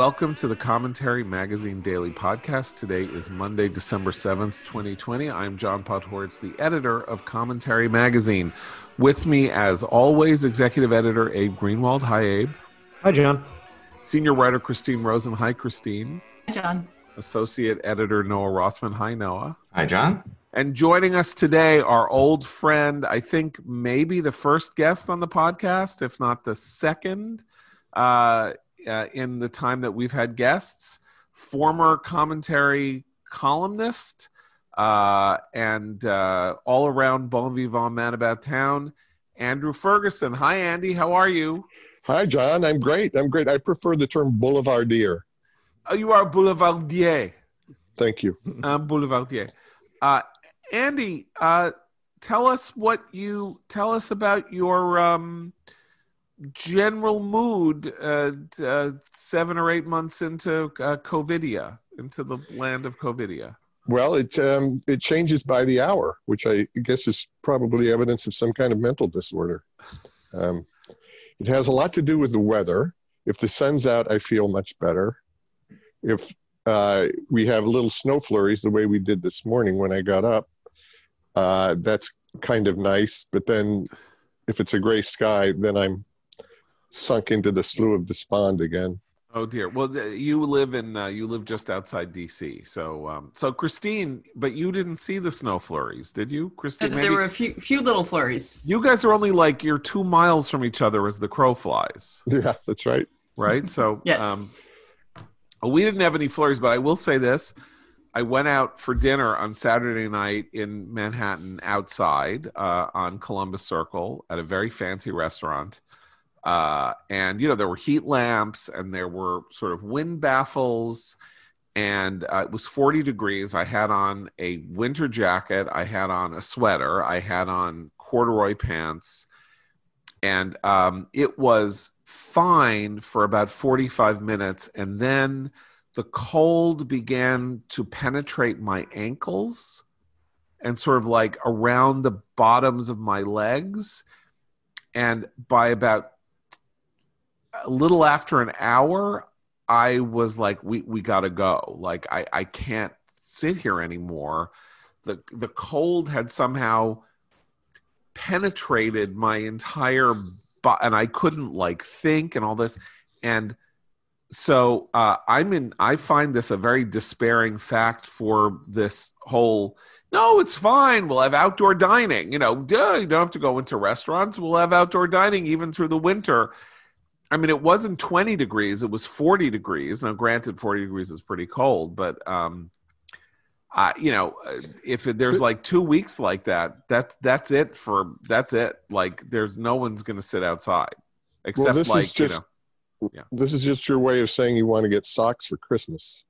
Welcome to the Commentary Magazine Daily Podcast. Today is Monday, December 7th, 2020. I'm John Podhoretz, the editor of Commentary Magazine. With me, as always, executive editor Abe Greenwald. Hi, Abe. Hi, John. Senior writer Christine Rosen. Hi, Christine. Hi, John. Associate editor Noah Rothman. Hi, Noah. Hi, John. And joining us today, our old friend, I think maybe the first guest on the podcast, if not the second. Uh, uh, in the time that we've had guests, former commentary columnist uh, and uh, all around bon vivant man about town, Andrew Ferguson. Hi, Andy. How are you? Hi, John. I'm great. I'm great. I prefer the term boulevardier. Oh, you are boulevardier. Thank you. I'm boulevardier. Uh, Andy, uh, tell us what you tell us about your um, general mood uh, uh, seven or eight months into uh, COVIDia, into the land of COVIDia? Well, it um, it changes by the hour, which I guess is probably evidence of some kind of mental disorder. Um, it has a lot to do with the weather. If the sun's out, I feel much better. If uh, we have little snow flurries, the way we did this morning when I got up, uh, that's kind of nice. But then, if it's a gray sky, then I'm sunk into the slough of despond again. Oh dear. Well, you live in uh, you live just outside DC. So um, so Christine, but you didn't see the snow flurries, did you, Christine? Maybe, there were a few few little flurries. You guys are only like you're two miles from each other as the crow flies. Yeah, that's right. Right. So yes. Um, we didn't have any flurries, but I will say this: I went out for dinner on Saturday night in Manhattan, outside uh, on Columbus Circle, at a very fancy restaurant uh, and you know there were heat lamps and there were sort of wind baffles and uh, it was 40 degrees. I had on a winter jacket. I had on a sweater. I had on corduroy pants. And um, it was fine for about 45 minutes. And then the cold began to penetrate my ankles and sort of like around the bottoms of my legs. And by about a little after an hour, I was like, we we gotta go. Like I I can't sit here anymore. The the cold had somehow penetrated my entire body, and I couldn't like think and all this. And so uh, I'm in. I find this a very despairing fact for this whole. No, it's fine. We'll have outdoor dining. You know, duh, you don't have to go into restaurants. We'll have outdoor dining even through the winter. I mean, it wasn't 20 degrees; it was 40 degrees. Now, granted, 40 degrees is pretty cold, but um, I, you know, if there's like two weeks like that, that that's it for that's it. Like, there's no one's going to sit outside except well, this like is just, you know, yeah. This is just your way of saying you want to get socks for Christmas.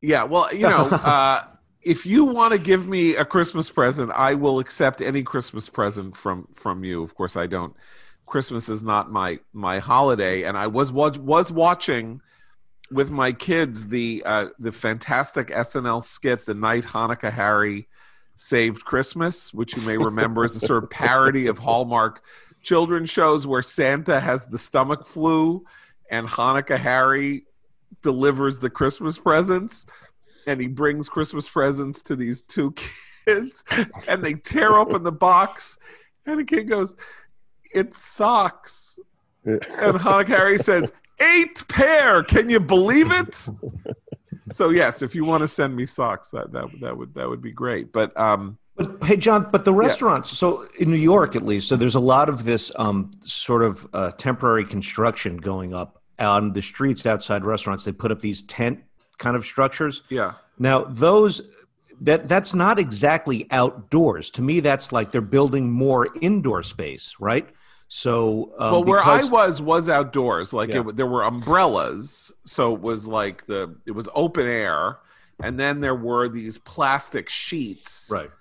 Yeah, well, you know, uh, if you want to give me a Christmas present, I will accept any Christmas present from from you. Of course, I don't Christmas is not my my holiday, and I was was, was watching with my kids the uh, the fantastic SNL skit, "The Night Hanukkah Harry Saved Christmas," which you may remember is a sort of parody of Hallmark children's shows where Santa has the stomach flu and Hanukkah Harry delivers the Christmas presents, and he brings Christmas presents to these two kids, and they tear open the box, and a kid goes it sucks. and Hanukkah Harry says, eight pair. Can you believe it? so yes, if you want to send me socks, that that that would that would be great. But um, but hey, John, but the restaurants. Yeah. So in New York, at least, so there's a lot of this um, sort of uh, temporary construction going up on the streets outside restaurants. They put up these tent kind of structures. Yeah. Now those that that's not exactly outdoors. To me, that's like they're building more indoor space, right? So, um, well, where because, I was was outdoors. Like yeah. it, there were umbrellas, so it was like the it was open air, and then there were these plastic sheets, right?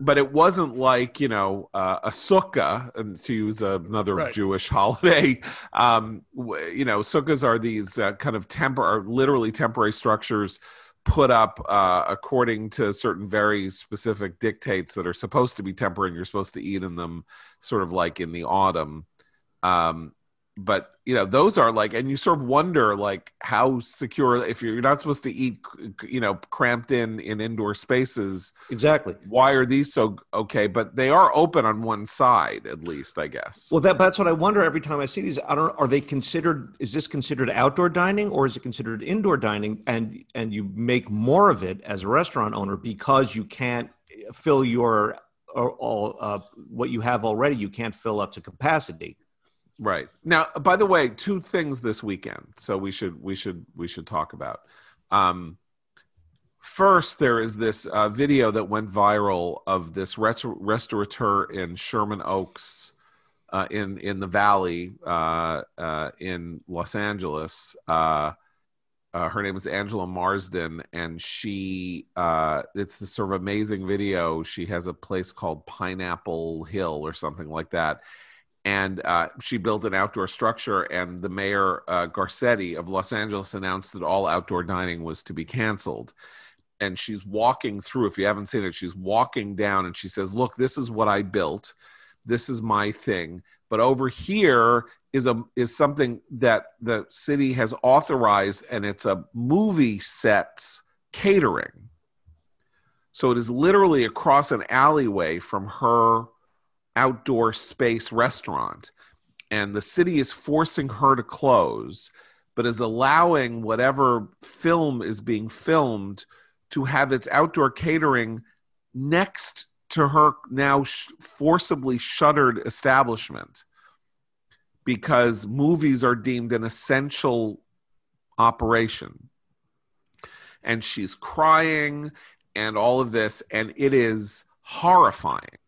But it wasn't like you know uh, a sukkah, and to use another right. Jewish holiday. Um, you know, sukkahs are these uh, kind of temporary, literally temporary structures put up uh, according to certain very specific dictates that are supposed to be temperate and you're supposed to eat in them sort of like in the autumn um, but you know those are like and you sort of wonder like how secure if you're not supposed to eat you know cramped in in indoor spaces exactly. why are these so okay? But they are open on one side at least i guess. Well that, that's what i wonder every time i see these. I don't are they considered is this considered outdoor dining or is it considered indoor dining? And and you make more of it as a restaurant owner because you can't fill your or all uh, what you have already you can't fill up to capacity Right. Now, by the way, two things this weekend. So we should we should we should talk about. Um, first, there is this uh, video that went viral of this rest- restaurateur in Sherman Oaks, uh, in in the Valley, uh, uh in Los Angeles. Uh, uh, her name is Angela Marsden, and she it's this sort of amazing video. She has a place called Pineapple Hill or something like that and uh, she built an outdoor structure. And the mayor uh, Garcetti of Los Angeles announced that all outdoor dining was to be canceled. And she's walking through. If you haven't seen it, she's walking down, and she says, "Look, this is what I built. This is my thing. But over here is a is something that the city has authorized, and it's a movie sets catering." So it is literally across an alleyway from her outdoor space restaurant. And the city is forcing her to close but is allowing whatever film is being filmed to have its outdoor catering next to her now sh- forcibly shuttered establishment. Because movies are deemed an essential operation. And she's crying and all of this and it is horrifying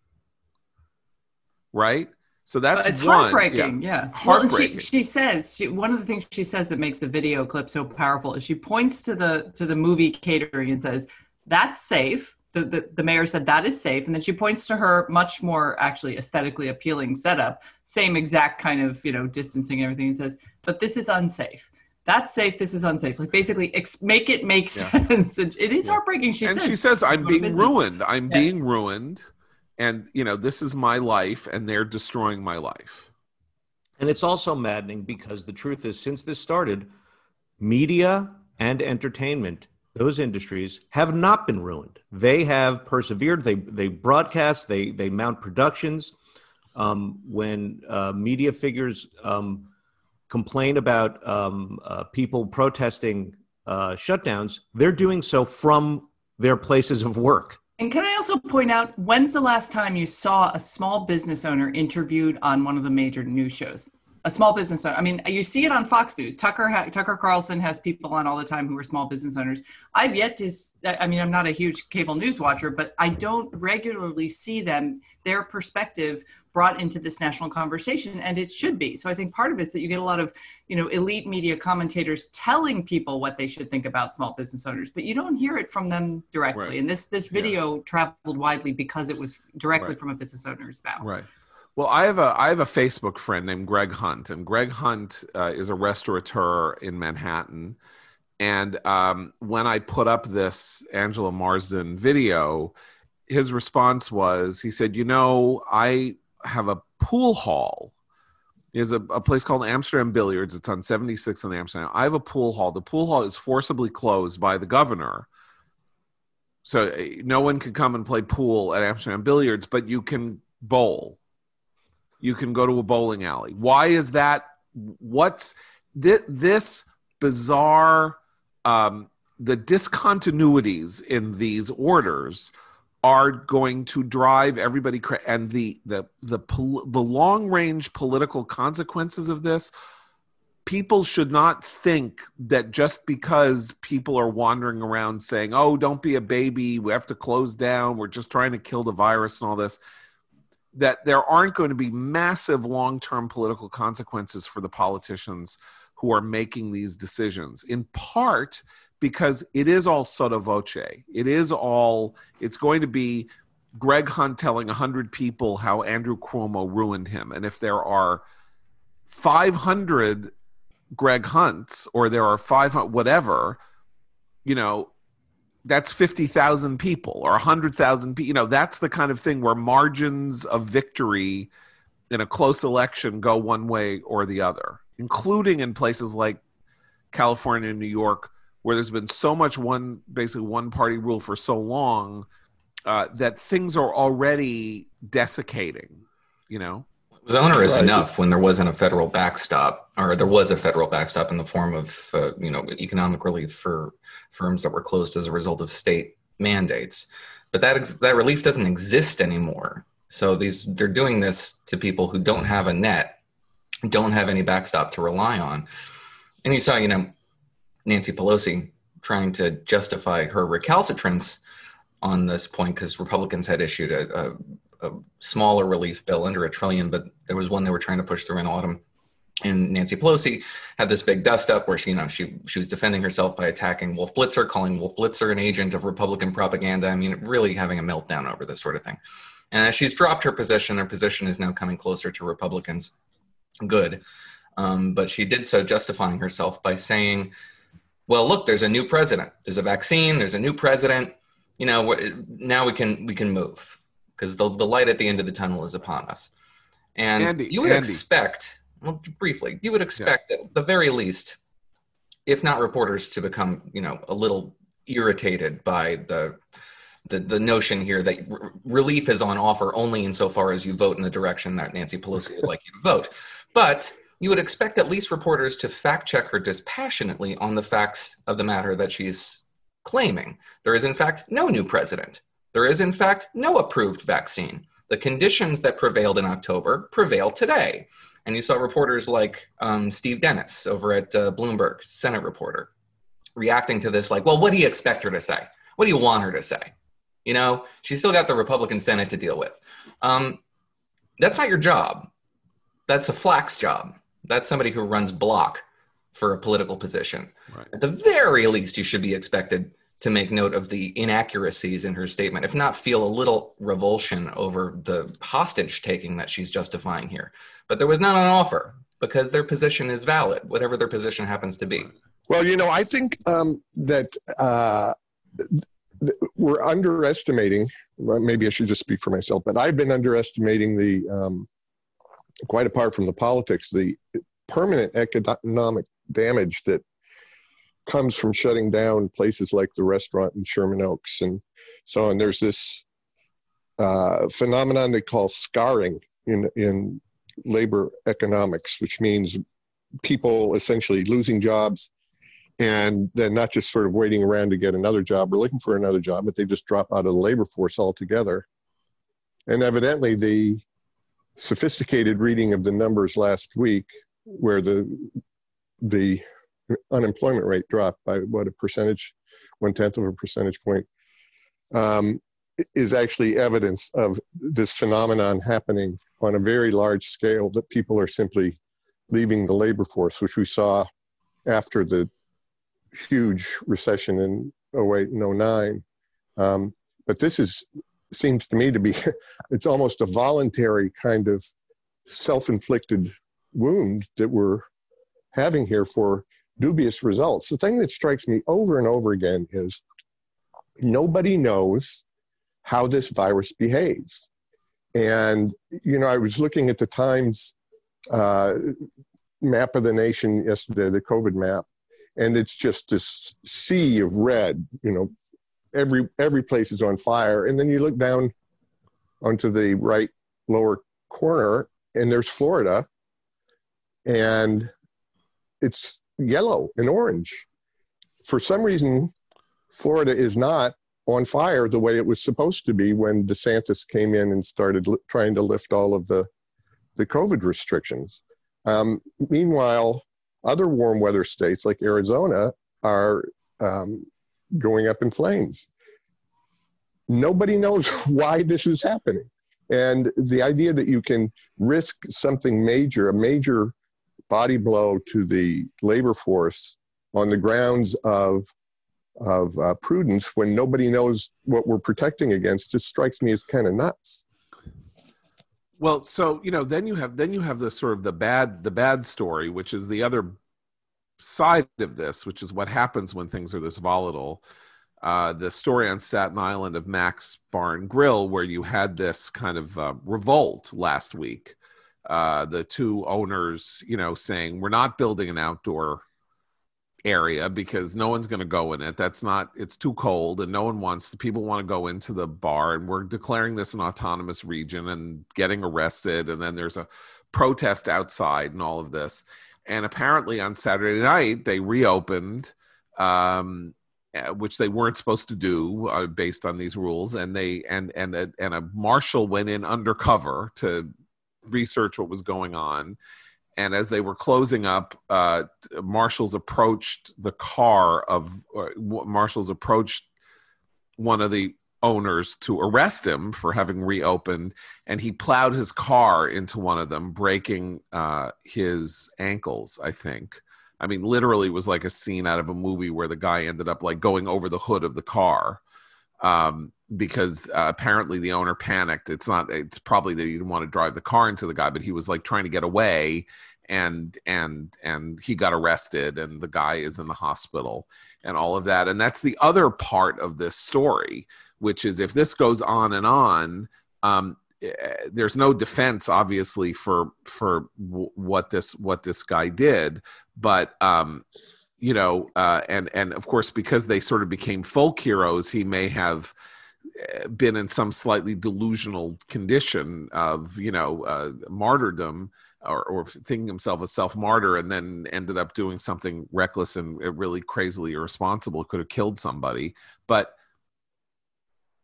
right? So that's it's one. heartbreaking. Yeah, yeah. heartbreaking. Well, she, she says she, one of the things she says that makes the video clip so powerful is she points to the to the movie catering and says that's safe. The, the, the mayor said that is safe, and then she points to her much more actually aesthetically appealing setup, same exact kind of you know distancing and everything, and says, but this is unsafe that's safe. This is unsafe. Like basically, ex- make it make yeah. sense. it is yeah. heartbreaking. She and says, she says, "I'm being ruined. I'm yes. being ruined." And you know this is my life and they're destroying my life. And it's also maddening because the truth is since this started media and entertainment those industries have not been ruined. They have persevered. They they broadcast they they mount productions. Um, when uh, media figures um, complain about um, uh, people protesting uh, shutdowns they're doing so from their places of work and can I also point out when's the last time you saw a small business owner interviewed on one of the major news shows? A small business owner. I mean, you see it on Fox News. Tucker ha- Tucker Carlson has people on all the time who are small business owners. I've yet to. I mean, I'm not a huge cable news watcher, but I don't regularly see them their perspective brought into this national conversation and it should be so i think part of it is that you get a lot of you know elite media commentators telling people what they should think about small business owners but you don't hear it from them directly right. and this this video yeah. traveled widely because it was directly right. from a business owner's mouth right well, I have a I have a Facebook friend named Greg Hunt, and Greg Hunt uh, is a restaurateur in Manhattan. And um, when I put up this Angela Marsden video, his response was, he said, "You know, I have a pool hall. There's a, a place called Amsterdam Billiards. It's on 76th in Amsterdam. I have a pool hall. The pool hall is forcibly closed by the governor. So eh, no one can come and play pool at Amsterdam Billiards, but you can bowl. You can go to a bowling alley. Why is that? What's this, this bizarre, um, the discontinuities in these orders – are going to drive everybody cra- and the the the pol- the long range political consequences of this people should not think that just because people are wandering around saying oh don't be a baby we have to close down we're just trying to kill the virus and all this that there aren't going to be massive long-term political consequences for the politicians who are making these decisions. In part because it is all sotto voce. It is all, it's going to be Greg Hunt telling 100 people how Andrew Cuomo ruined him. And if there are 500 Greg Hunts or there are 500, whatever, you know, that's 50,000 people or 100,000 people. You know, that's the kind of thing where margins of victory in a close election go one way or the other, including in places like California and New York, where there's been so much one basically one party rule for so long uh, that things are already desiccating. You know, it was onerous right. enough when there wasn't a federal backstop, or there was a federal backstop in the form of uh, you know economic relief for firms that were closed as a result of state mandates. But that ex- that relief doesn't exist anymore. So these they're doing this to people who don't have a net, don't have any backstop to rely on. And you saw, you know, Nancy Pelosi trying to justify her recalcitrance on this point because Republicans had issued a, a a smaller relief bill under a trillion, but there was one they were trying to push through in autumn. And Nancy Pelosi had this big dust up where she, you know, she she was defending herself by attacking Wolf Blitzer, calling Wolf Blitzer an agent of Republican propaganda. I mean, really having a meltdown over this sort of thing. And as she's dropped her position, her position is now coming closer to Republicans. Good. Um, but she did so justifying herself by saying, well, look, there's a new president. There's a vaccine. There's a new president. You know, now we can we can move because the, the light at the end of the tunnel is upon us. And Andy, you would Andy. expect, well, briefly, you would expect yeah. at the very least, if not reporters, to become, you know, a little irritated by the the, the notion here that r- relief is on offer only insofar as you vote in the direction that Nancy Pelosi would like you to vote. But you would expect at least reporters to fact check her dispassionately on the facts of the matter that she's claiming. There is, in fact, no new president. There is, in fact, no approved vaccine. The conditions that prevailed in October prevail today. And you saw reporters like um, Steve Dennis over at uh, Bloomberg, Senate reporter, reacting to this like, well, what do you expect her to say? What do you want her to say? You know, she's still got the Republican Senate to deal with. Um, that's not your job. That's a flax job. That's somebody who runs block for a political position. Right. At the very least, you should be expected to make note of the inaccuracies in her statement, if not feel a little revulsion over the hostage taking that she's justifying here. But there was none on offer because their position is valid, whatever their position happens to be. Well, you know, I think um, that uh, we're underestimating, well, maybe I should just speak for myself, but I've been underestimating the, um, quite apart from the politics, the permanent economic damage that comes from shutting down places like the restaurant in Sherman Oaks and so on. There's this uh, phenomenon they call scarring in in labor economics, which means people essentially losing jobs and then not just sort of waiting around to get another job or looking for another job, but they just drop out of the labor force altogether. And evidently, the sophisticated reading of the numbers last week, where the the unemployment rate dropped by what a percentage, one tenth of a percentage point, um, is actually evidence of this phenomenon happening on a very large scale that people are simply leaving the labor force, which we saw after the huge recession in 08 and 09. Um, but this is seems to me to be it's almost a voluntary kind of self-inflicted wound that we're having here for dubious results. The thing that strikes me over and over again is nobody knows how this virus behaves. And, you know, I was looking at the Times uh, map of the nation yesterday, the COVID map, and it's just this sea of red, you know, every, every place is on fire. And then you look down onto the right lower corner, and there's Florida. And it's yellow and orange. For some reason, Florida is not on fire the way it was supposed to be when DeSantis came in and started li- trying to lift all of the the COVID restrictions. Um, meanwhile, other warm weather states like Arizona are um, going up in flames. Nobody knows why this is happening. And the idea that you can risk something major, a major body blow to the labor force on the grounds of of uh, prudence when nobody knows what we're protecting against just strikes me as kind of nuts. Well, so you know, then you have then you have the sort of the bad the bad story, which is the other side of this, which is what happens when things are this volatile. Uh, the story on Staten Island of Max Barn Grill, where you had this kind of uh, revolt last week uh, the two owners, you know, saying we're not building an outdoor area because no one's going to go in it. That's not, it's too cold and no one wants, the people want to go into the bar and we're declaring this an autonomous region and getting arrested. And then there's a protest outside and all of this. And apparently on Saturday night, they reopened, um, uh, which they weren't supposed to do uh, based on these rules. And they, and, and, a, and a marshal went in undercover to research what was going on and as they were closing up, uh, marshals approached the car of uh, marshals approached one of the owners to arrest him for having reopened, and he plowed his car into one of them, breaking uh, his ankles. I think. I mean, literally, was like a scene out of a movie where the guy ended up like going over the hood of the car. Um, because uh, apparently the owner panicked. It's not. It's probably that he didn't want to drive the car into the guy, but he was like trying to get away, and and and he got arrested, and the guy is in the hospital, and all of that. And that's the other part of this story, which is if this goes on and on. Um, eh, there's no defense obviously for for w- what this what this guy did but um you know uh and and of course because they sort of became folk heroes he may have been in some slightly delusional condition of you know uh, martyrdom or, or thinking himself a self martyr and then ended up doing something reckless and really crazily irresponsible could have killed somebody but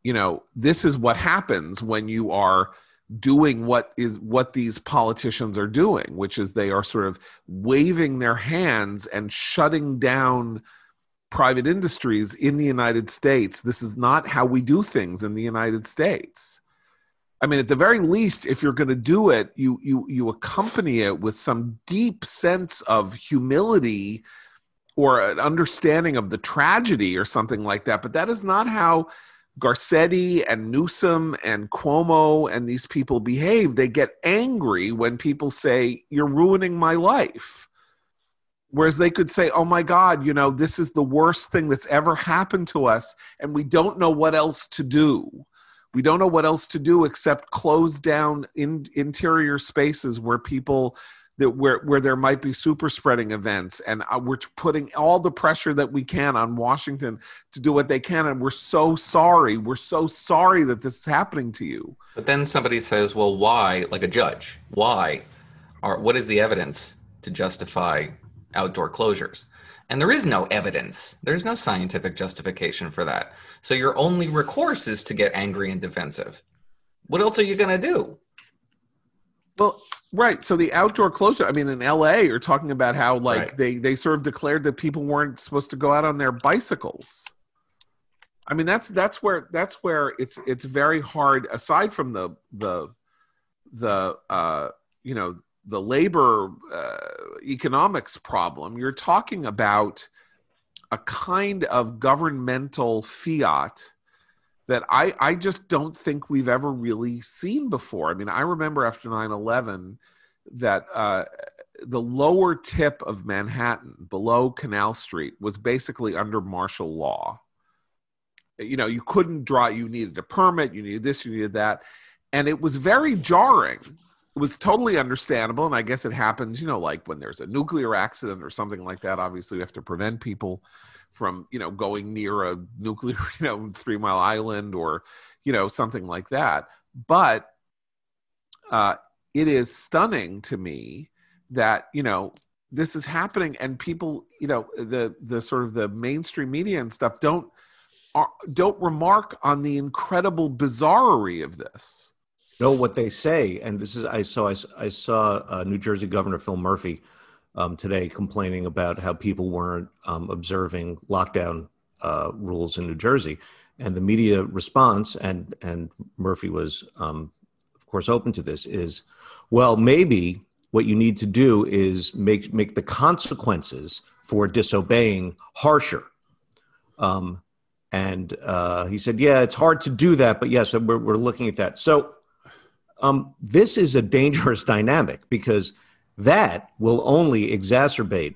you know this is what happens when you are doing what is what these politicians are doing which is they are sort of waving their hands and shutting down private industries in the United States. This is not how we do things in the United States. I mean, at the very least, if you're going to do it, you you you accompany it with some deep sense of humility or an understanding of the tragedy or something like that. But that is not how Garcetti and Newsom and Cuomo and these people behave. They get angry when people say, You're ruining my life. Whereas they could say, oh my God, you know, this is the worst thing that's ever happened to us, and we don't know what else to do. We don't know what else to do except close down in interior spaces where people that where where there might be super spreading events and uh, we're putting all the pressure that we can on Washington to do what they can and we're so sorry we're so sorry that this is happening to you but then somebody says well why like a judge why or what is the evidence to justify outdoor closures. And there is no evidence. There's no scientific justification for that. So your only recourse is to get angry and defensive. What else are you going to do? Well, right. So the outdoor closure, I mean, in LA, you're talking about how, like, right. they, they sort of declared that people weren't supposed to go out on their bicycles. I mean, that's that's where that's where it's it's very hard. Aside from the the the uh, you know the labor uh, economics problem, you're talking about a kind of governmental fiat that I, I just don't think we've ever really seen before. I mean, I remember after 9 11 that uh, the lower tip of Manhattan, below Canal Street, was basically under martial law. You know, you couldn't draw, you needed a permit, you needed this, you needed that. And it was very jarring It was totally understandable and i guess it happens you know like when there's a nuclear accident or something like that obviously we have to prevent people from you know going near a nuclear you know three mile island or you know something like that. But uh, it is stunning to me that you know this is happening and people you know the the sort of the mainstream media and stuff don't are, don't remark on the incredible bizarrerie of this. No, what they say, and this is I saw I, I saw uh, New Jersey Governor Phil Murphy um, today complaining about how people weren't um, observing lockdown uh, rules in New Jersey, and the media response, and and Murphy was, um, of course, open to this. Is well, maybe what you need to do is make make the consequences for disobeying harsher. Um, and uh, he said, "Yeah, it's hard to do that, but yes, we're, we're looking at that." So um, this is a dangerous dynamic because that will only exacerbate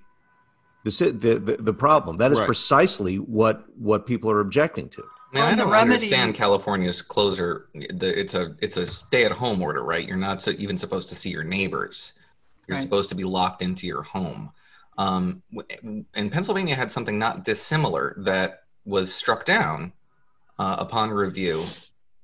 the, the, the, the problem. That is right. precisely what, what people are objecting to. I, Well, I don't remedy- understand California's closure. The, it's a it's a stay at home order, right? You're not so, even supposed to see your neighbors. You're Right. supposed to be locked into your home. Um, and Pennsylvania had something not dissimilar that was struck down uh, upon review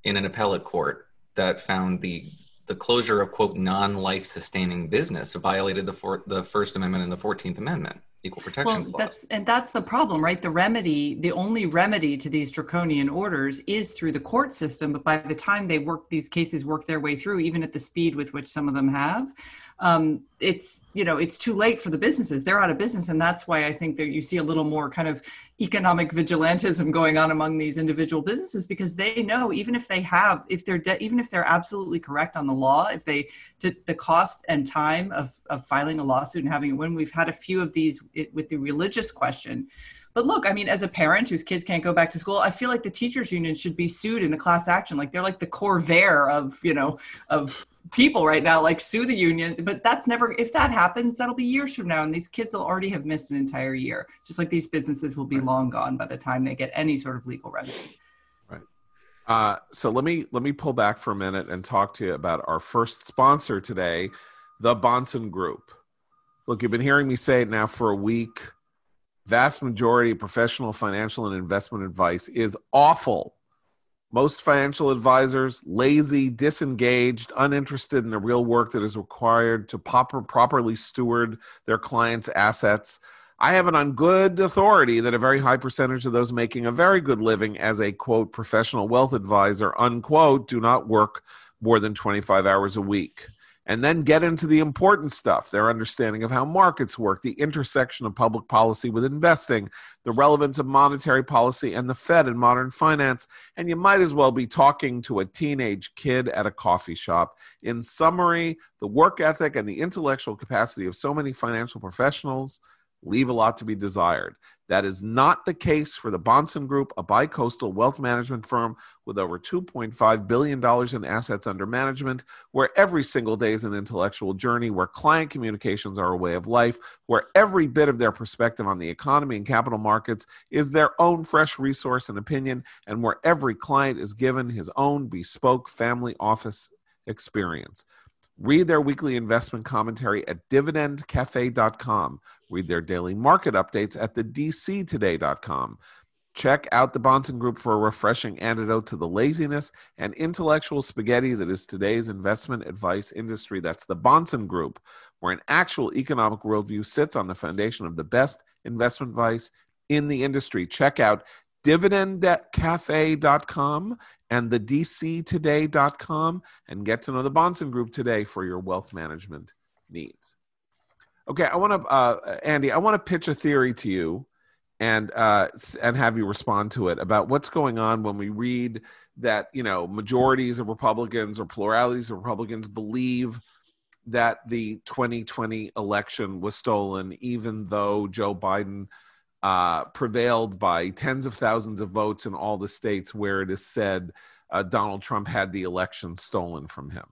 in an appellate court that found the the closure of quote non-life sustaining business violated the for, the First Amendment and the Fourteenth Amendment, equal protection Well, clause. that's and that's the problem, right? The remedy, the only remedy to these draconian orders is through the court system. But by the time they work, these cases work their way through, even at the speed with which some of them have, um, it's you know it's too late for the businesses. They're out of business, and that's why I think that you see a little more kind of economic vigilantism going on among these individual businesses because they know even if they have, if they're de- even if they're absolutely correct on the law, if they to the cost and time of, of filing a lawsuit and having it win. We've had a few of these it, with the religious question. But look, I mean, as a parent whose kids can't go back to school, I feel like the teachers union should be sued in a class action. Like they're like the Corvair of, you know, of people right now, like sue the union. But that's never, if that happens, that'll be years from now. And these kids will already have missed an entire year, just like these businesses will be long gone by the time they get any sort of legal remedy. Right. Uh, so let me let me pull back for a minute and talk to you about our first sponsor today, the Bahnsen Group. Look, you've been hearing me say it now for a week. Vast majority of professional financial and investment advice is awful. Most financial advisors lazy, disengaged, uninterested in the real work that is required to proper, properly steward their clients' assets. I have it on good authority that a very high percentage of those making a very good living as a quote professional wealth advisor unquote do not work more than 25 hours a week. And then get into the important stuff their understanding of how markets work, the intersection of public policy with investing, the relevance of monetary policy and the Fed in modern finance. And you might as well be talking to a teenage kid at a coffee shop. In summary, the work ethic and the intellectual capacity of so many financial professionals leave a lot to be desired. That is not the case for the Bahnsen Group, a bicoastal wealth management firm with over $2.5 billion in assets under management, where every single day is an intellectual journey, where client communications are a way of life, where every bit of their perspective on the economy and capital markets is their own fresh resource and opinion, and where every client is given his own bespoke family office experience. Read their weekly investment commentary at dividendcafe.com. Read their daily market updates at the dctoday.com. Check out the Bahnsen Group for a refreshing antidote to the laziness and intellectual spaghetti that is today's investment advice industry. That's the Bahnsen Group, where an actual economic worldview sits on the foundation of the best investment advice in the industry. Check out dividendcafe.com and the dctoday.com and get to know the Bahnsen Group today for your wealth management needs. Okay, I want to, uh, Andy, I want to pitch a theory to you and uh, and have you respond to it about what's going on when we read that you know majorities of Republicans or pluralities of Republicans believe that the 2020 election was stolen, even though Joe Biden uh, prevailed by tens of thousands of votes in all the states where it is said uh, Donald Trump had the election stolen from him.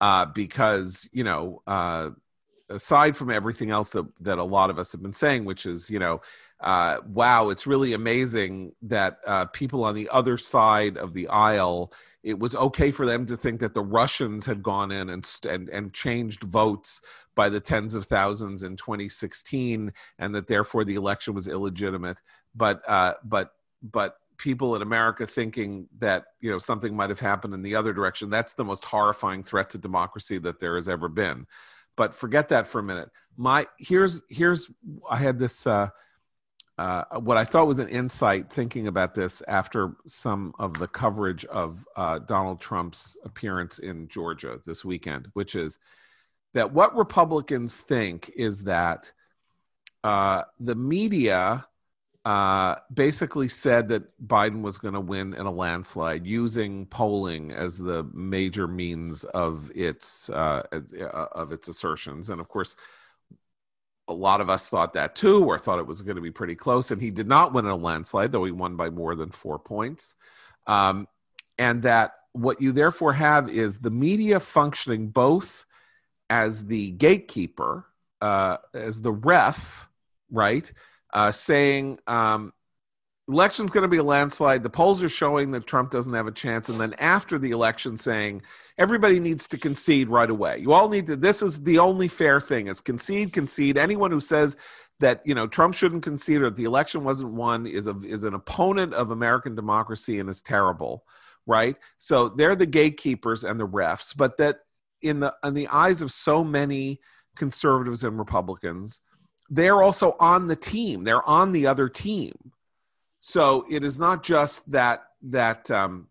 Uh, because you know, uh, aside from everything else that that a lot of us have been saying, which is you know, uh, wow, it's really amazing that uh, people on the other side of the aisle. It was okay for them to think that the Russians had gone in and and, and changed votes by the tens of thousands in 2016, and that therefore the election was illegitimate. But uh, but but people in America thinking that you know something might have happened in the other direction. That's the most horrifying threat to democracy that there has ever been. But forget that for a minute. My here's here's I had this uh, uh, what I thought was an insight thinking about this after some of the coverage of uh, Donald Trump's appearance in Georgia this weekend, which is that what Republicans think is that uh, the media uh, basically said that Biden was going to win in a landslide using polling as the major means of its uh, of its assertions, and of course, a lot of us thought that too, or thought it was going to be pretty close. And he did not win in a landslide, though he won by more than four points. Um, and that what you therefore have is the media functioning both as the gatekeeper, uh, as the ref, right? Uh, saying, um, election's going to be a landslide. The polls are showing that Trump doesn't have a chance. And then after the election, saying everybody needs to concede right away. You all need to, this is the only fair thing is concede, concede. Anyone who says that, you know, Trump shouldn't concede or the election wasn't won is, a, is an opponent of American democracy and is terrible, right? So they're the gatekeepers and the refs. But that in the, in the eyes of so many conservatives and Republicans, they're also on the team. They're on the other team so it is not just that that um,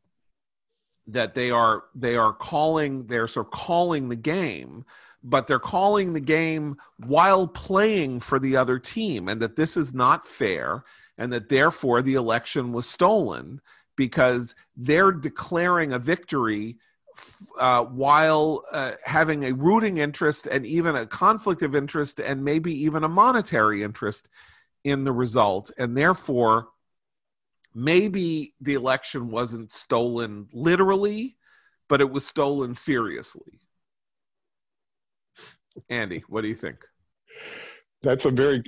that they are they are calling they're sort of calling the game, but they're calling the game while playing for the other team, and that this is not fair, and that therefore the election was stolen because they're declaring a victory uh, while uh, having a rooting interest and even a conflict of interest and maybe even a monetary interest in the result, and therefore maybe the election wasn't stolen literally, but it was stolen seriously. Andy, what do you think? That's a very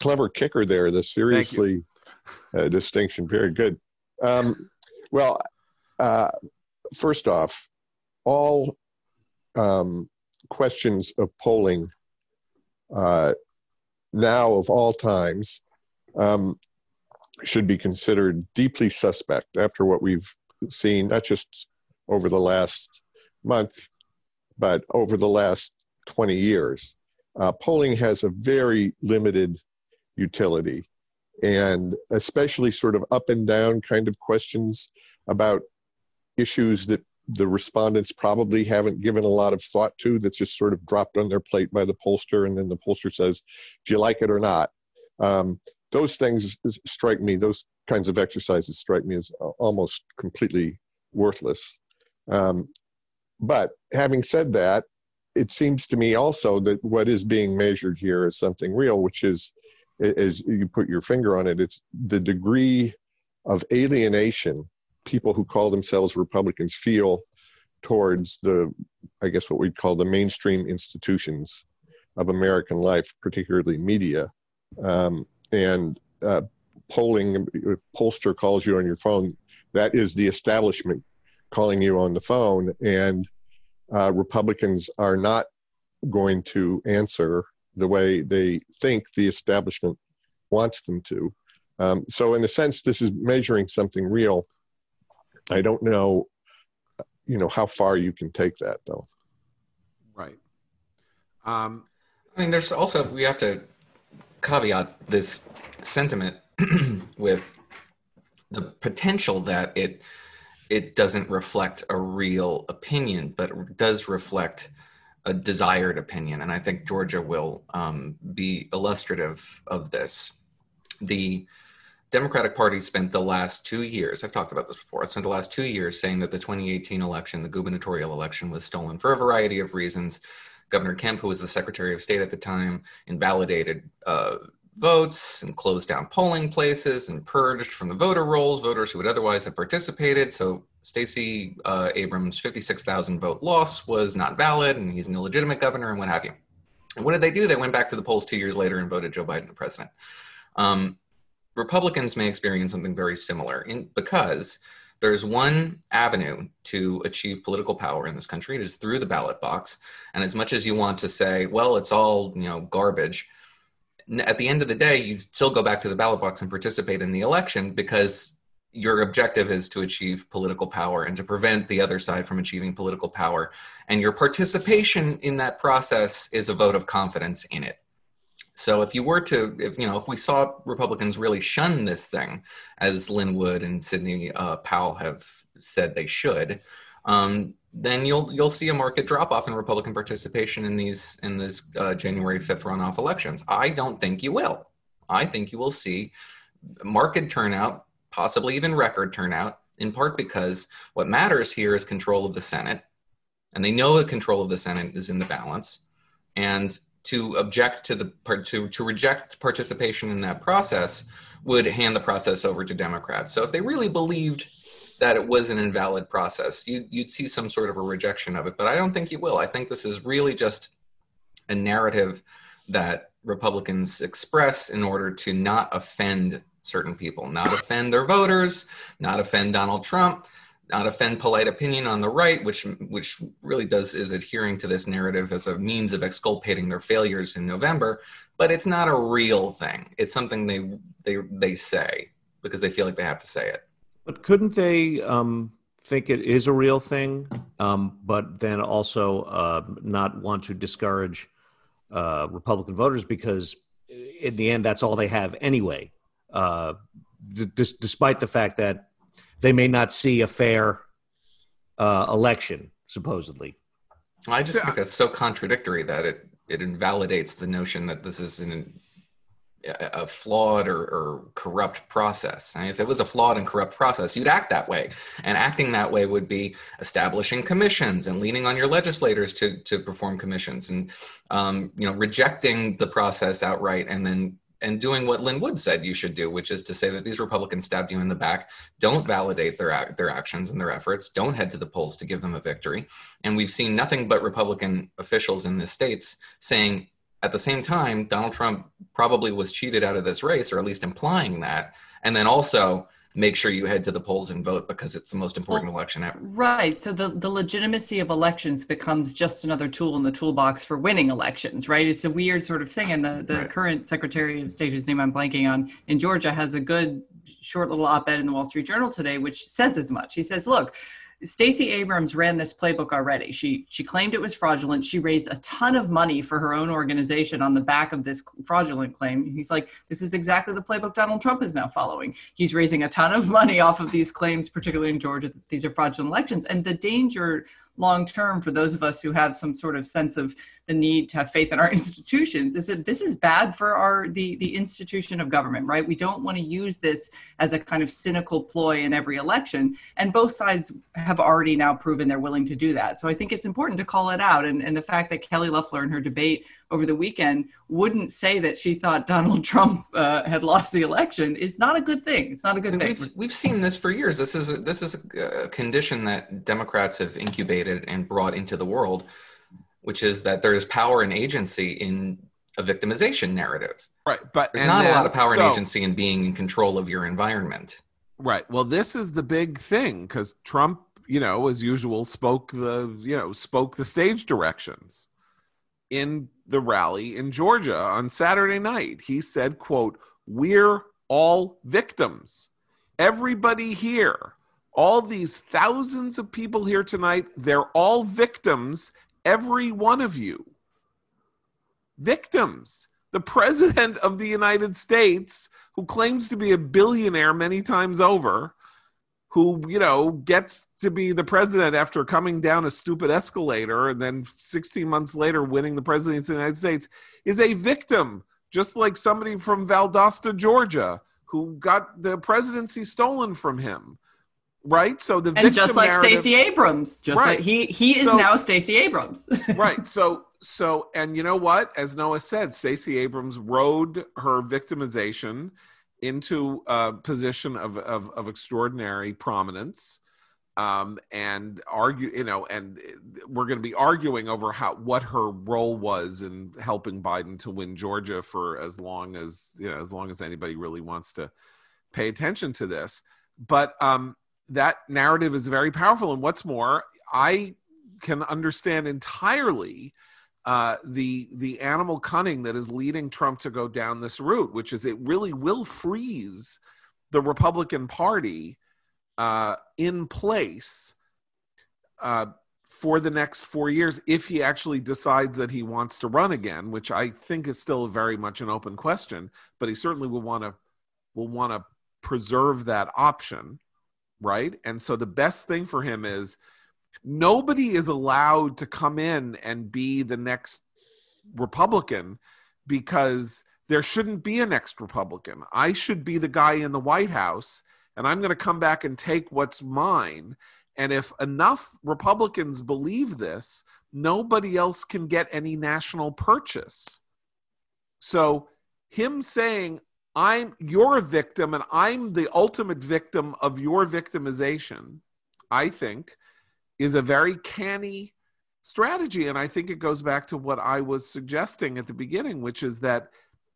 clever kicker there. The seriously uh, distinction. Very good. Um, well, uh, first off, all um, questions of polling uh, now of all times um, should be considered deeply suspect after what we've seen, not just over the last month, but over the last 20 years. Uh, polling has a very limited utility, and especially sort of up and down kind of questions about issues that the respondents probably haven't given a lot of thought to that's just sort of dropped on their plate by the pollster and then the pollster says do you like it or not? Um, those things strike me those kinds of exercises strike me as almost completely worthless. Um, but having said that it seems to me also that what is being measured here is something real which is as you put your finger on it it's the degree of alienation people who call themselves republicans feel towards the i guess what we'd call the mainstream institutions of american life particularly media. Um, and uh, polling pollster calls you on your phone. That is the establishment calling you on the phone. And uh, republicans are not going to answer the way they think the establishment wants them to. Um, so in a sense this is measuring something real i don't know you know how far you can take that though. Right. Um, i mean there's also we have to caveat this sentiment with the potential that it it doesn't reflect a real opinion, but does reflect a desired opinion, and I think Georgia will um, be illustrative of this. The Democratic Party spent the last two years, I've talked about this before, spent the last two years saying that the 2018 election, the gubernatorial election, was stolen for a variety of reasons. Governor Kemp, who was the Secretary of State at the time, invalidated uh, votes and closed down polling places and purged from the voter rolls voters who would otherwise have participated. So Stacey uh, Abrams' 56,000 vote loss was not valid, and he's an illegitimate governor and what have you. And what did they do? They went back to the polls two years later and voted Joe Biden the president. Um, Republicans may experience something very similar in, because there's one avenue to achieve political power in this country. It is through the ballot box. And as much as you want to say, well, it's all you know garbage, at the end of the day, you still go back to the ballot box and participate in the election because your objective is to achieve political power and to prevent the other side from achieving political power. And your participation in that process is a vote of confidence in it. So if you were to, if you know, if we saw Republicans really shun this thing, as Lin Wood and Sidney uh, Powell have said they should, um, then you'll you'll see a market drop off in Republican participation in these in this uh, January fifth runoff elections. I don't think you will. I think you will see market turnout, possibly even record turnout, in part because what matters here is control of the Senate, and they know the control of the Senate is in the balance, and to object to the to to reject participation in that process would hand the process over to Democrats. So if they really believed that it was an invalid process, you, you'd see some sort of a rejection of it. But I don't think you will. I think this is really just a narrative that Republicans express in order to not offend certain people, not offend their voters, not offend Donald Trump, not offend polite opinion on the right, which which really does is adhering to this narrative as a means of exculpating their failures in November. But it's not a real thing. It's something they they they say because they feel like they have to say it. But couldn't they um, think it is a real thing, um, but then also uh, not want to discourage uh, Republican voters because in the end, that's all they have anyway. Uh, d- despite the fact that they may not see a fair uh, election, supposedly. I just think that's so contradictory that it it invalidates the notion that this is an a flawed or, or, corrupt process. And if it was a flawed and corrupt process, you'd act that way. And acting that way would be establishing commissions and leaning on your legislators to, to perform commissions and um, you know rejecting the process outright and then and doing what Lin Wood said you should do, which is to say that these Republicans stabbed you in the back. Don't validate their their actions and their efforts. Don't head to the polls to give them a victory. And we've seen nothing but Republican officials in the states saying at the same time, Donald Trump probably was cheated out of this race, or at least implying that. And then also make sure you head to the polls and vote because it's the most important well, election ever. Right. So the, the legitimacy of elections becomes just another tool in the toolbox for winning elections, right? It's a weird sort of thing. And the, the right. current Secretary of State, whose name I'm blanking on, in Georgia, has a good short little op ed in the Wall Street Journal today, which says as much. He says, look, Stacey Abrams ran this playbook already. She she claimed it was fraudulent. She raised a ton of money for her own organization on the back of this fraudulent claim. He's like, this is exactly the playbook Donald Trump is now following. He's raising a ton of money off of these claims, particularly in Georgia, that these are fraudulent elections. And the danger long term for those of us who have some sort of sense of the need to have faith in our institutions is that this is bad for our the the institution of government right? We don't want to use this as a kind of cynical ploy in every election and both sides have already now proven they're willing to do that. So i think it's important to call it out and, and the fact that kelly loeffler in her debate over the weekend wouldn't say that she thought Donald Trump uh, had lost the election is not a good thing. It's not a good thing. We've, we've seen this for years. This is a, this is a condition that Democrats have incubated and brought into the world, which is that there is power and agency in a victimization narrative. Right, but there's not then, a lot of power so, and agency in being in control of your environment. Right. Well, this is the big thing because Trump, you know, as usual, spoke the you know spoke the stage directions in the rally in Georgia on Saturday night. He said, quote, "We're all victims. Everybody here, all these thousands of people here tonight, they're all victims, every one of you. Victims. The president of the United States, who claims to be a billionaire many times over, who you know gets to be the president after coming down a stupid escalator and then 16 months later winning the presidency of the United States is a victim just like somebody from Valdosta Georgia who got the presidency stolen from him right? So the and just like Stacey Abrams just right. like he he is so, now Stacey Abrams. Right. So so and you know what? As Noah said Stacey Abrams rode her victimization into a position of, of, of extraordinary prominence um, and argue, you know, and we're going to be arguing over how what her role was in helping Biden to win Georgia for as long as you know, as long as anybody really wants to pay attention to this. But um, that narrative is very powerful, and what's more, I can understand entirely uh, the the animal cunning that is leading Trump to go down this route, which is it really will freeze the Republican Party uh, in place uh, for the next four years if he actually decides that he wants to run again, which I think is still very much an open question. But he certainly will want to will want to preserve that option, right? And so the best thing for him is nobody is allowed to come in and be the next Republican because there shouldn't be a next Republican. I should be the guy in the White House, and I'm going to come back and take what's mine. And if enough Republicans believe this, nobody else can get any national purchase. So, him saying, I'm you're a victim and I'm the ultimate victim of your victimization, I think, is a very canny strategy. And I think it goes back to what I was suggesting at the beginning, which is that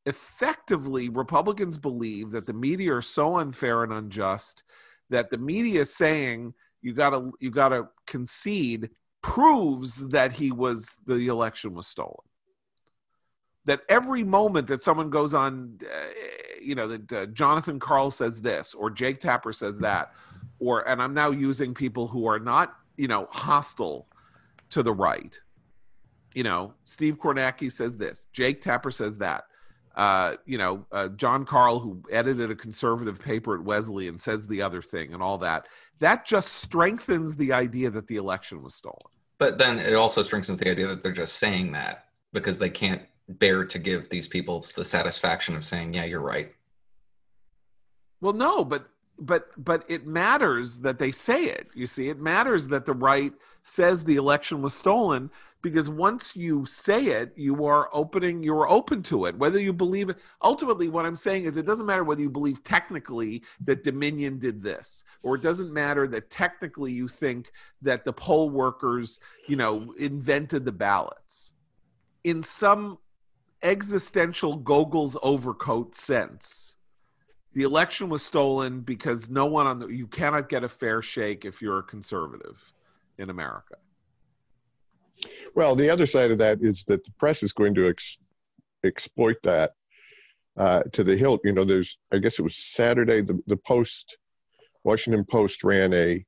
effectively Republicans believe that the media are so unfair and unjust that the media saying you gotta you gotta concede proves that he was the election was stolen that every moment that someone goes on uh, you know that uh, jonathan karl says this or jake tapper says that or and i'm now using people who are not you know hostile to the right you know steve kornacki says this jake tapper says that uh, you know, uh, Jon Karl, who edited a conservative paper at Wesleyan, says the other thing and all that. That just strengthens the idea that the election was stolen. But then it also strengthens the idea that they're just saying that because they can't bear to give these people the satisfaction of saying, "Yeah, you're right." Well, no, but but but it matters that they say it. You see, it matters that the right says the election was stolen because once you say it you are opening you're open to it whether you believe it ultimately what i'm saying is it doesn't matter whether you believe technically that dominion did this or it doesn't matter that technically you think that the poll workers you know invented the ballots in some existential gogol's overcoat sense the election was stolen because no one on the you cannot get a fair shake if you're a conservative in america well, the other side of that is that the press is going to ex- exploit that uh, to the hilt. You know, there's, I guess it was Saturday, the, the Post, Washington Post ran a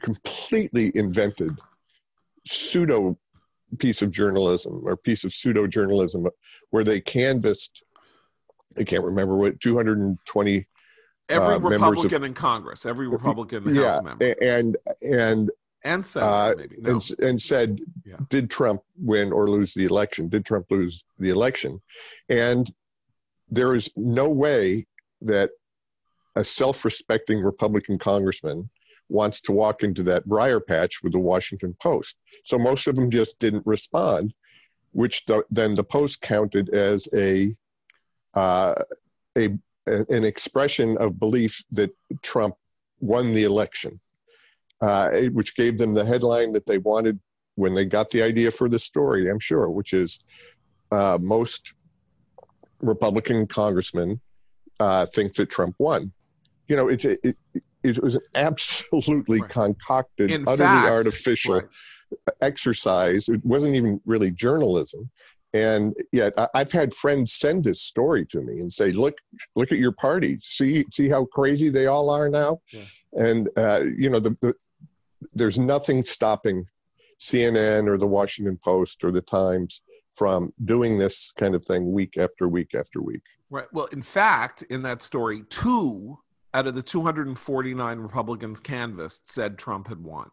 completely invented pseudo piece of journalism or piece of pseudo journalism where they canvassed, I can't remember what, 220 every uh, Republican of, in Congress, every Republican yeah, House member, and and and said uh, maybe no. and, and, said, yeah. did Trump win or lose the election? Did Trump lose the election? And there is no way that a self-respecting Republican congressman wants to walk into that briar patch with the Washington Post. So most of them just didn't respond, which the, then the Post counted as a uh, a an expression of belief that Trump won the election uh, which gave them the headline that they wanted when they got the idea for the story, I'm sure, which is uh, most Republican congressmen uh, think that Trump won. You know, it's it, it was an absolutely right. concocted, In utterly fact, artificial right. exercise. It wasn't even really journalism. And yet, I've had friends send this story to me and say, "Look, look at your party. See, see how crazy they all are now." Yeah. And uh, you know, the, the there's nothing stopping CNN or the Washington Post or the Times from doing this kind of thing week after week after week. Right. Well, in fact, in that story, two out of the 249 Republicans canvassed said Trump had won,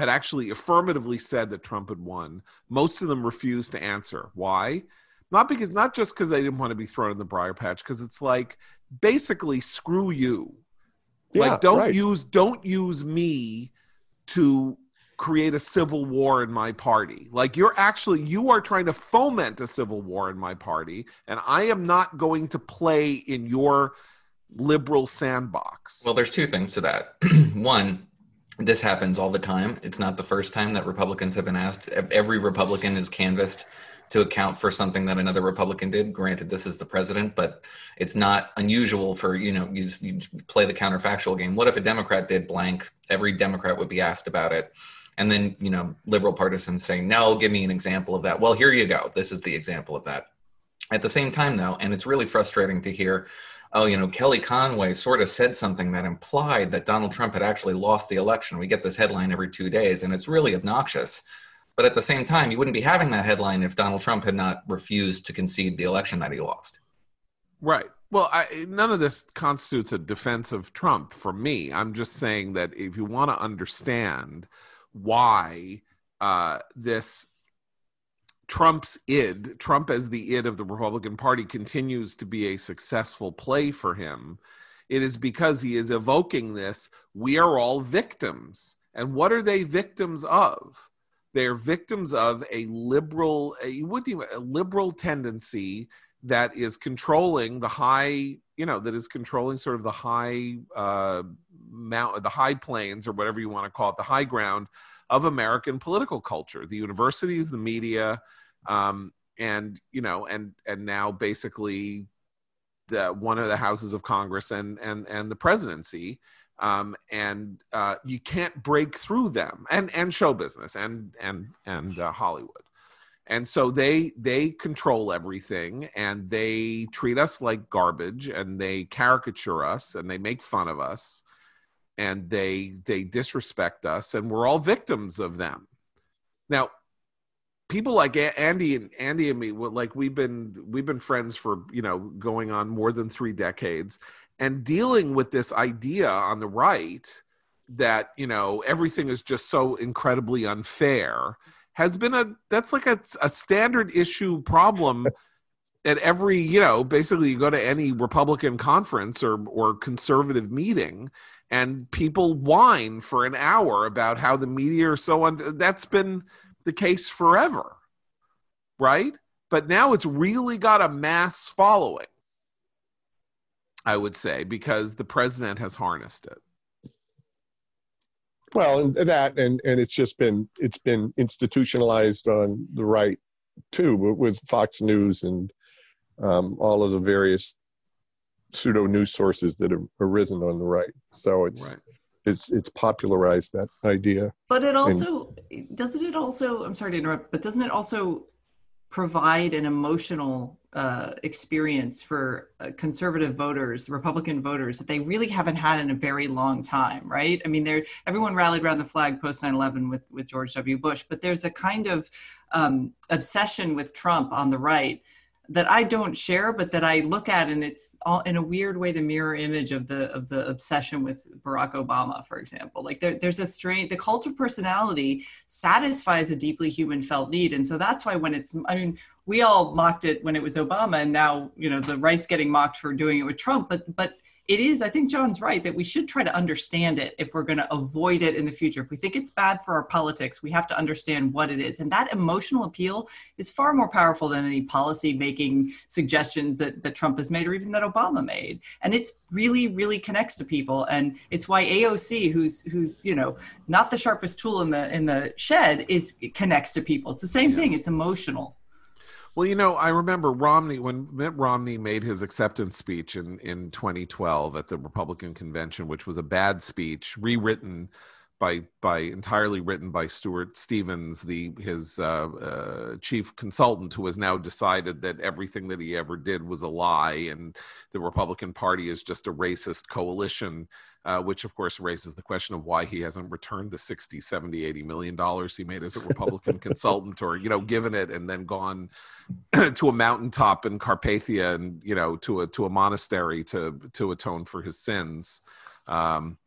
had actually affirmatively said that Trump had won. Most of them refused to answer. Why? Not because, not just because they didn't want to be thrown in the briar patch, because it's like basically screw you. Yeah, like don't right. use don't use me to create a civil war in my party. Like you're actually you are trying to foment a civil war in my party and I am not going to play in your liberal sandbox. Well, there's two things to that. One, this happens all the time. It's not the first time that Republicans have been asked. Every Republican is canvassed to account for something that another Republican did. Granted, this is the president, but it's not unusual for you know you, just, you play the counterfactual game. What if a Democrat did blank? Every Democrat would be asked about it, and then you know liberal partisans say, "No, give me an example of that." Well, here you go. This is the example of that. At the same time, though, and it's really frustrating to hear. Oh, you know, Kelly Conway sort of said something that implied that Donald Trump had actually lost the election. We get this headline every two days, and it's really obnoxious but at the same time, you wouldn't be having that headline if Donald Trump had not refused to concede the election that he lost. Right. Well, I, none of this constitutes a defense of Trump for me. I'm just saying that if you want to understand why uh, this Trump's id, Trump as the id of the Republican Party, continues to be a successful play for him, it is because he is evoking this we are all victims. And what are they victims of? They're victims of a liberal, a, do you, a liberal tendency that is controlling the high, you know, that is controlling sort of the high uh, mount, the high plains or whatever you want to call it, the high ground of American political culture. The universities, the media, um, and you know and and now basically the one of the houses of congress and and and the presidency um, and uh, you can't break through them and and show business and and and uh, hollywood and so they they control everything and they treat us like garbage and they caricature us and they make fun of us and they they disrespect us and we're all victims of them. Now people like Andy and Andy and me, like we've been we've been friends for you know going on more than three decades, and dealing with this idea on the right that you know everything is just so incredibly unfair has been a that's like a, a standard issue problem at every you know basically you go to any republican conference or or conservative meeting and people whine for an hour about how the media are so on that's been the case forever, right? But now it's really got a mass following, I would say, because the president has harnessed it. Well, and that and and it's just been it's been institutionalized on the right too, with Fox News and um, all of the various pseudo news sources that have arisen on the right. So it's right it's it's popularized that idea. But it also and, doesn't it also I'm sorry to interrupt, but doesn't it also provide an emotional uh, experience for uh, conservative voters, Republican voters that they really haven't had in a very long time, right? I mean, there everyone rallied around the flag post 9/11 with with George W. Bush, but there's a kind of um, obsession with Trump on the right that I don't share, but that I look at, and it's all in a weird way the mirror image of the of the obsession with Barack Obama, for example. Like there, there's a strange the cult of personality satisfies a deeply human felt need, and so that's why when it's I mean we all mocked it when it was Obama, and now you know the right's getting mocked for doing it with Trump, but but it is, I think John's right that we should try to understand it if we're going to avoid it in the future. If we think it's bad for our politics, we have to understand what it is. And that emotional appeal is far more powerful than any policy making suggestions that, that Trump has made or even that Obama made. And it's really, really connects to people. And it's why AOC, who's who's, you know, not the sharpest tool in the in the shed, is connects to people. It's the same yeah. thing. It's emotional. Well, you know, I remember Romney when Mitt Romney made his acceptance speech in in 2012 at the Republican convention, which was a bad speech, rewritten by by entirely written by Stuart Stevens, the his uh, uh, chief consultant, who has now decided that everything that he ever did was a lie, and the Republican Party is just a racist coalition uh, which of course raises the question of why he hasn't returned the 60 70 80 million dollars he made as a republican consultant or you know given it and then gone to a mountaintop in carpathia and you know to a to a monastery to to atone for his sins. Um,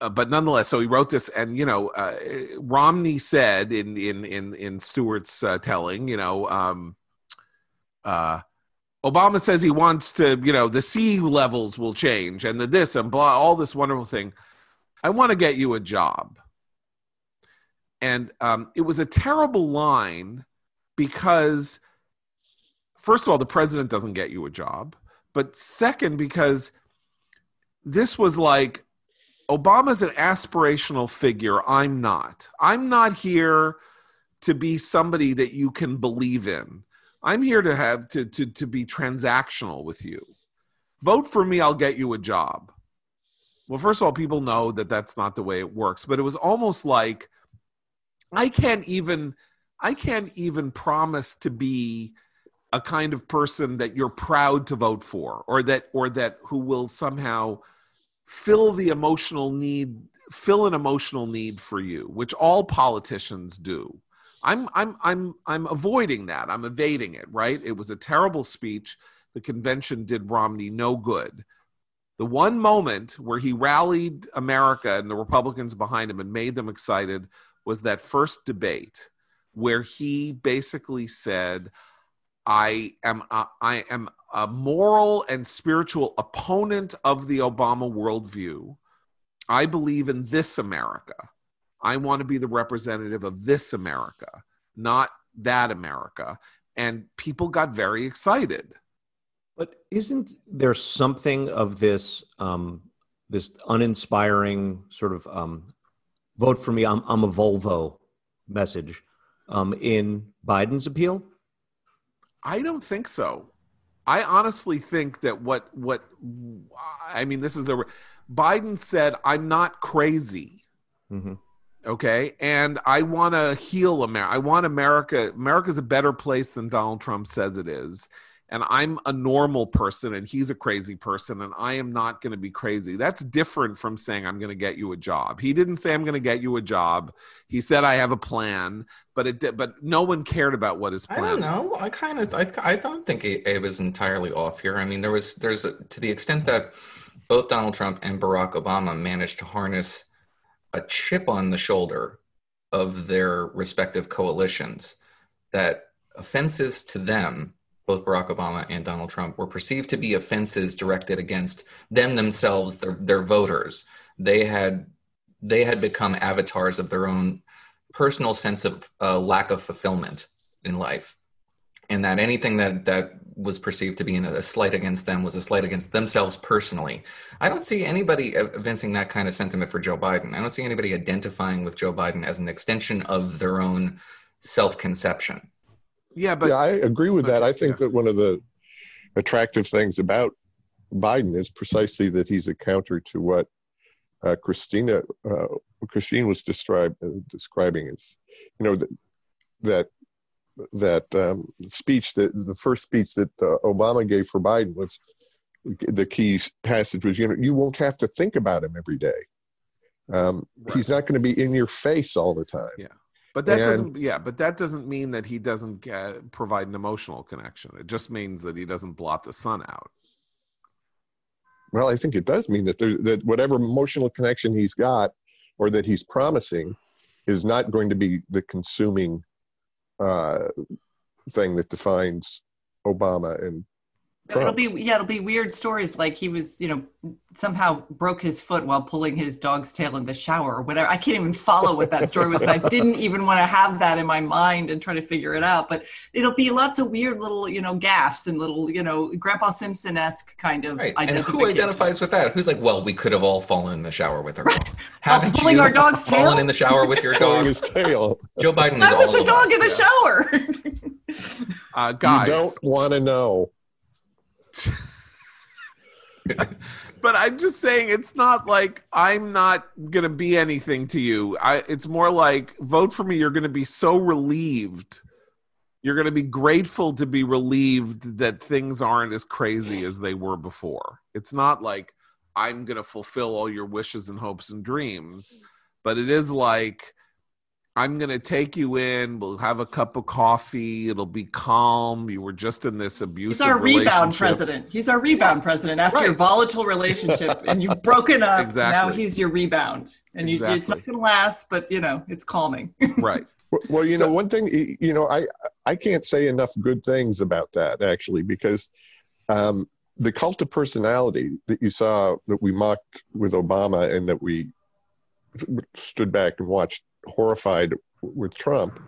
uh, but nonetheless, so he wrote this, and you know, uh, Romney said in in in in Stuart's uh, telling, you know, um, uh, Obama says he wants to, you know, the sea levels will change and the this and blah, all this wonderful thing. I want to get you a job. And um, it was a terrible line because, first of all, the president doesn't get you a job. But second, because this was like Obama's an aspirational figure. I'm not. I'm not here to be somebody that you can believe in. I'm here to have to to to be transactional with you. Vote for me, I'll get you a job. Well, first of all, people know that that's not the way it works, but it was almost like I can't even I can't even promise to be a kind of person that you're proud to vote for or that or that who will somehow fill the emotional need fill an emotional need for you which all politicians do I'm I'm I'm I'm avoiding that. I'm evading it, right? It was a terrible speech. The convention did Romney no good. The one moment where he rallied America and the Republicans behind him and made them excited was that first debate where he basically said, I am a, I am a moral and spiritual opponent of the Obama worldview. I believe in this America. I want to be the representative of this America, not that America. And people got very excited. But isn't there something of this um, this uninspiring sort of um, vote for me? I'm, I'm a Volvo message um, in Biden's appeal. I don't think so. I honestly think that what what I mean this is a Biden said I'm not crazy. hmm Okay, and I want to heal America. I want America. America's a better place than Donald Trump says it is, and I'm a normal person, and he's a crazy person, and I am not going to be crazy. That's different from saying I'm going to get you a job. He didn't say I'm going to get you a job. He said I have a plan, but it did, but no one cared about what his I don't know. was. I kind of, I, I don't think it, Abe is entirely off here. I mean, there was, there's, a, to the extent that both Donald Trump and Barack Obama managed to harness a chip on the shoulder of their respective coalitions, that offenses to them, both Barack Obama and Donald Trump, were perceived to be offenses directed against them themselves, their, their voters. They had, they had become avatars of their own personal sense of uh, lack of fulfillment in life and that anything that that was perceived to be a slight against them was a slight against themselves personally i don't see anybody evincing that kind of sentiment for joe biden i don't see anybody identifying with joe biden as an extension of their own self-conception Yeah, but yeah, I agree with but- that. I think yeah. that one of the attractive things about Biden is precisely that he's a counter to what uh, Christina uh, Christine was described, uh, describing as, you know, that that, that um, speech that the first speech that uh, Obama gave for Biden was the key passage was you know you won't have to think about him every day. Um, He's not going to be in your face all the time. Yeah. But that And- doesn't, yeah, but that doesn't mean that he doesn't uh, provide an emotional connection. It just means that he doesn't blot the sun out. Well, I think it does mean that there, that whatever emotional connection he's got, or that he's promising, is not going to be the consuming uh, thing that defines Obama and It'll be yeah, it'll be weird stories like he was, you know, somehow broke his foot while pulling his dog's tail in the shower or whatever. I can't even follow what that story was. I didn't even want to have that in my mind and try to figure it out. But it'll be lots of weird little, you know, gaffs and little, you know, Grandpa Simpson esque kind of right and who identifies with that who's like well we could have all fallen in the shower with our dog haven't pulling you our dog's fallen tail? in the shower with your pulling dog his tail. joe biden is I was all the of dog us, in the yeah. shower. Uh, guys, You don't want to know. but I'm just saying it's not like I'm not gonna be anything to you. I it's more like vote for me. You're gonna be so relieved. You're gonna be grateful to be relieved that things aren't as crazy as they were before. It's not like I'm gonna fulfill all your wishes and hopes and dreams, but it is like I'm gonna take you in. We'll have a cup of coffee. It'll be calm. You were just in this abusive. He's our rebound president. He's our rebound president after your Right. volatile relationship and you've broken up. Exactly. Now he's your rebound. And you, it's not going to last, but you know, it's calming. Right. Well- Well, you So- know, one thing, you know, I I can't say enough good things about that actually because um, the cult of personality that you saw that we mocked with Obama and that we stood back and watched horrified with Trump,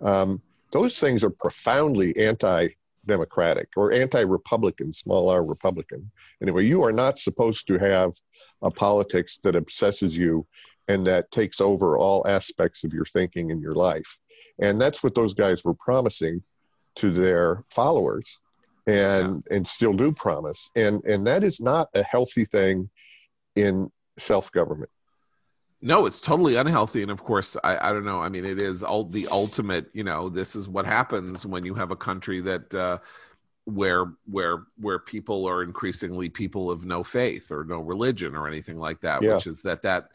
um, those things are profoundly anti-democratic or anti-republican, small r Republican. Anyway, you are not supposed to have a politics that obsesses you and that takes over all aspects of your thinking and your life. And that's what those guys were promising to their followers and and still do promise. And and that is not a healthy thing in self-government. No, it's totally unhealthy, and of course, I, I don't know. I mean, it is all the ultimate. You know, this is what happens when you have a country that uh, where where where people are increasingly people of no faith or no religion or anything like that. Yeah. Which is that that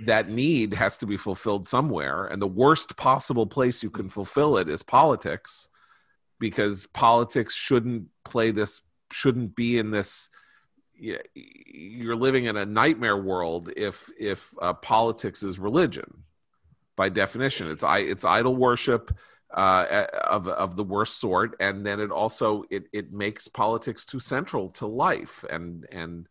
that need has to be fulfilled somewhere, and the worst possible place you can fulfill it is politics, because politics shouldn't play this shouldn't be in this you're living in a nightmare world if if uh, politics is religion by definition. It's i it's idol worship uh, of of the worst sort and then it also it it makes politics too central to life and and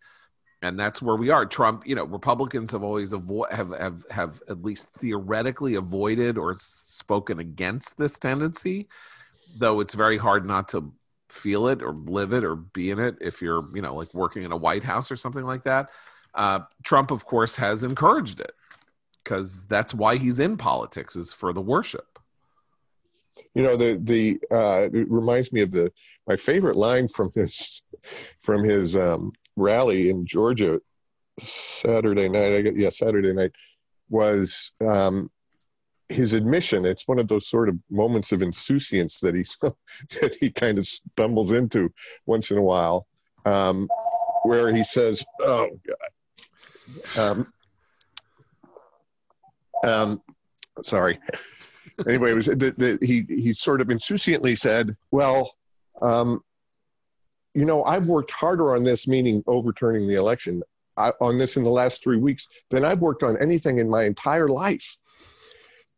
and that's where we are. Trump you know republicans have always avo- have have have at least theoretically avoided or spoken against this tendency though it's very hard not to feel it or live it or be in it if you're you know like working in a white house or something like that uh, trump of course has encouraged it because that's why he's in politics is for the worship You know, the the uh, it reminds me of the my favorite line from his from his um, rally in Georgia Saturday night. I guess, yeah, Saturday night was um, his admission. It's one of those sort of moments of insouciance that he that he kind of stumbles into once in a while, um, where he says, "Oh God." Um, um, sorry. anyway, it was the, the, he he sort of insouciantly said, "Well, um, you know, I've worked harder on this, meaning overturning the election, I, on this in the last three weeks than I've worked on anything in my entire life."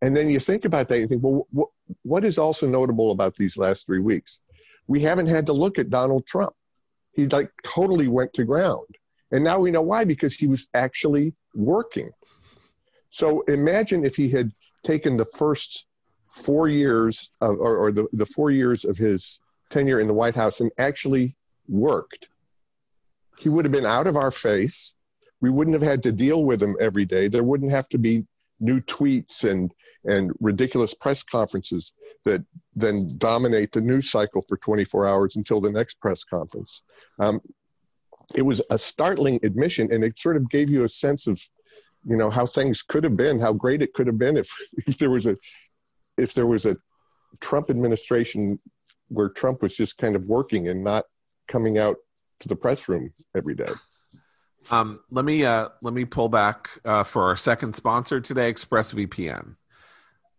And then you think about that, you think, well, what, what is also notable about these last three weeks? We haven't had to look at Donald Trump. He like totally went to ground. And now we know why, because he was actually working. So imagine if he had taken the first four years of, or, or the, the four years of his tenure in the White House and actually worked. He would have been out of our face. We wouldn't have had to deal with him every day. There wouldn't have to be new tweets and and ridiculous press conferences that then dominate the news cycle for 24 hours until the next press conference. Um, it was a startling admission, and it sort of gave you a sense of, you know, how things could have been, how great it could have been if if there was a if there was a Trump administration where Trump was just kind of working and not coming out to the press room every day. Um, let me uh, let me pull back uh, for our second sponsor today, ExpressVPN.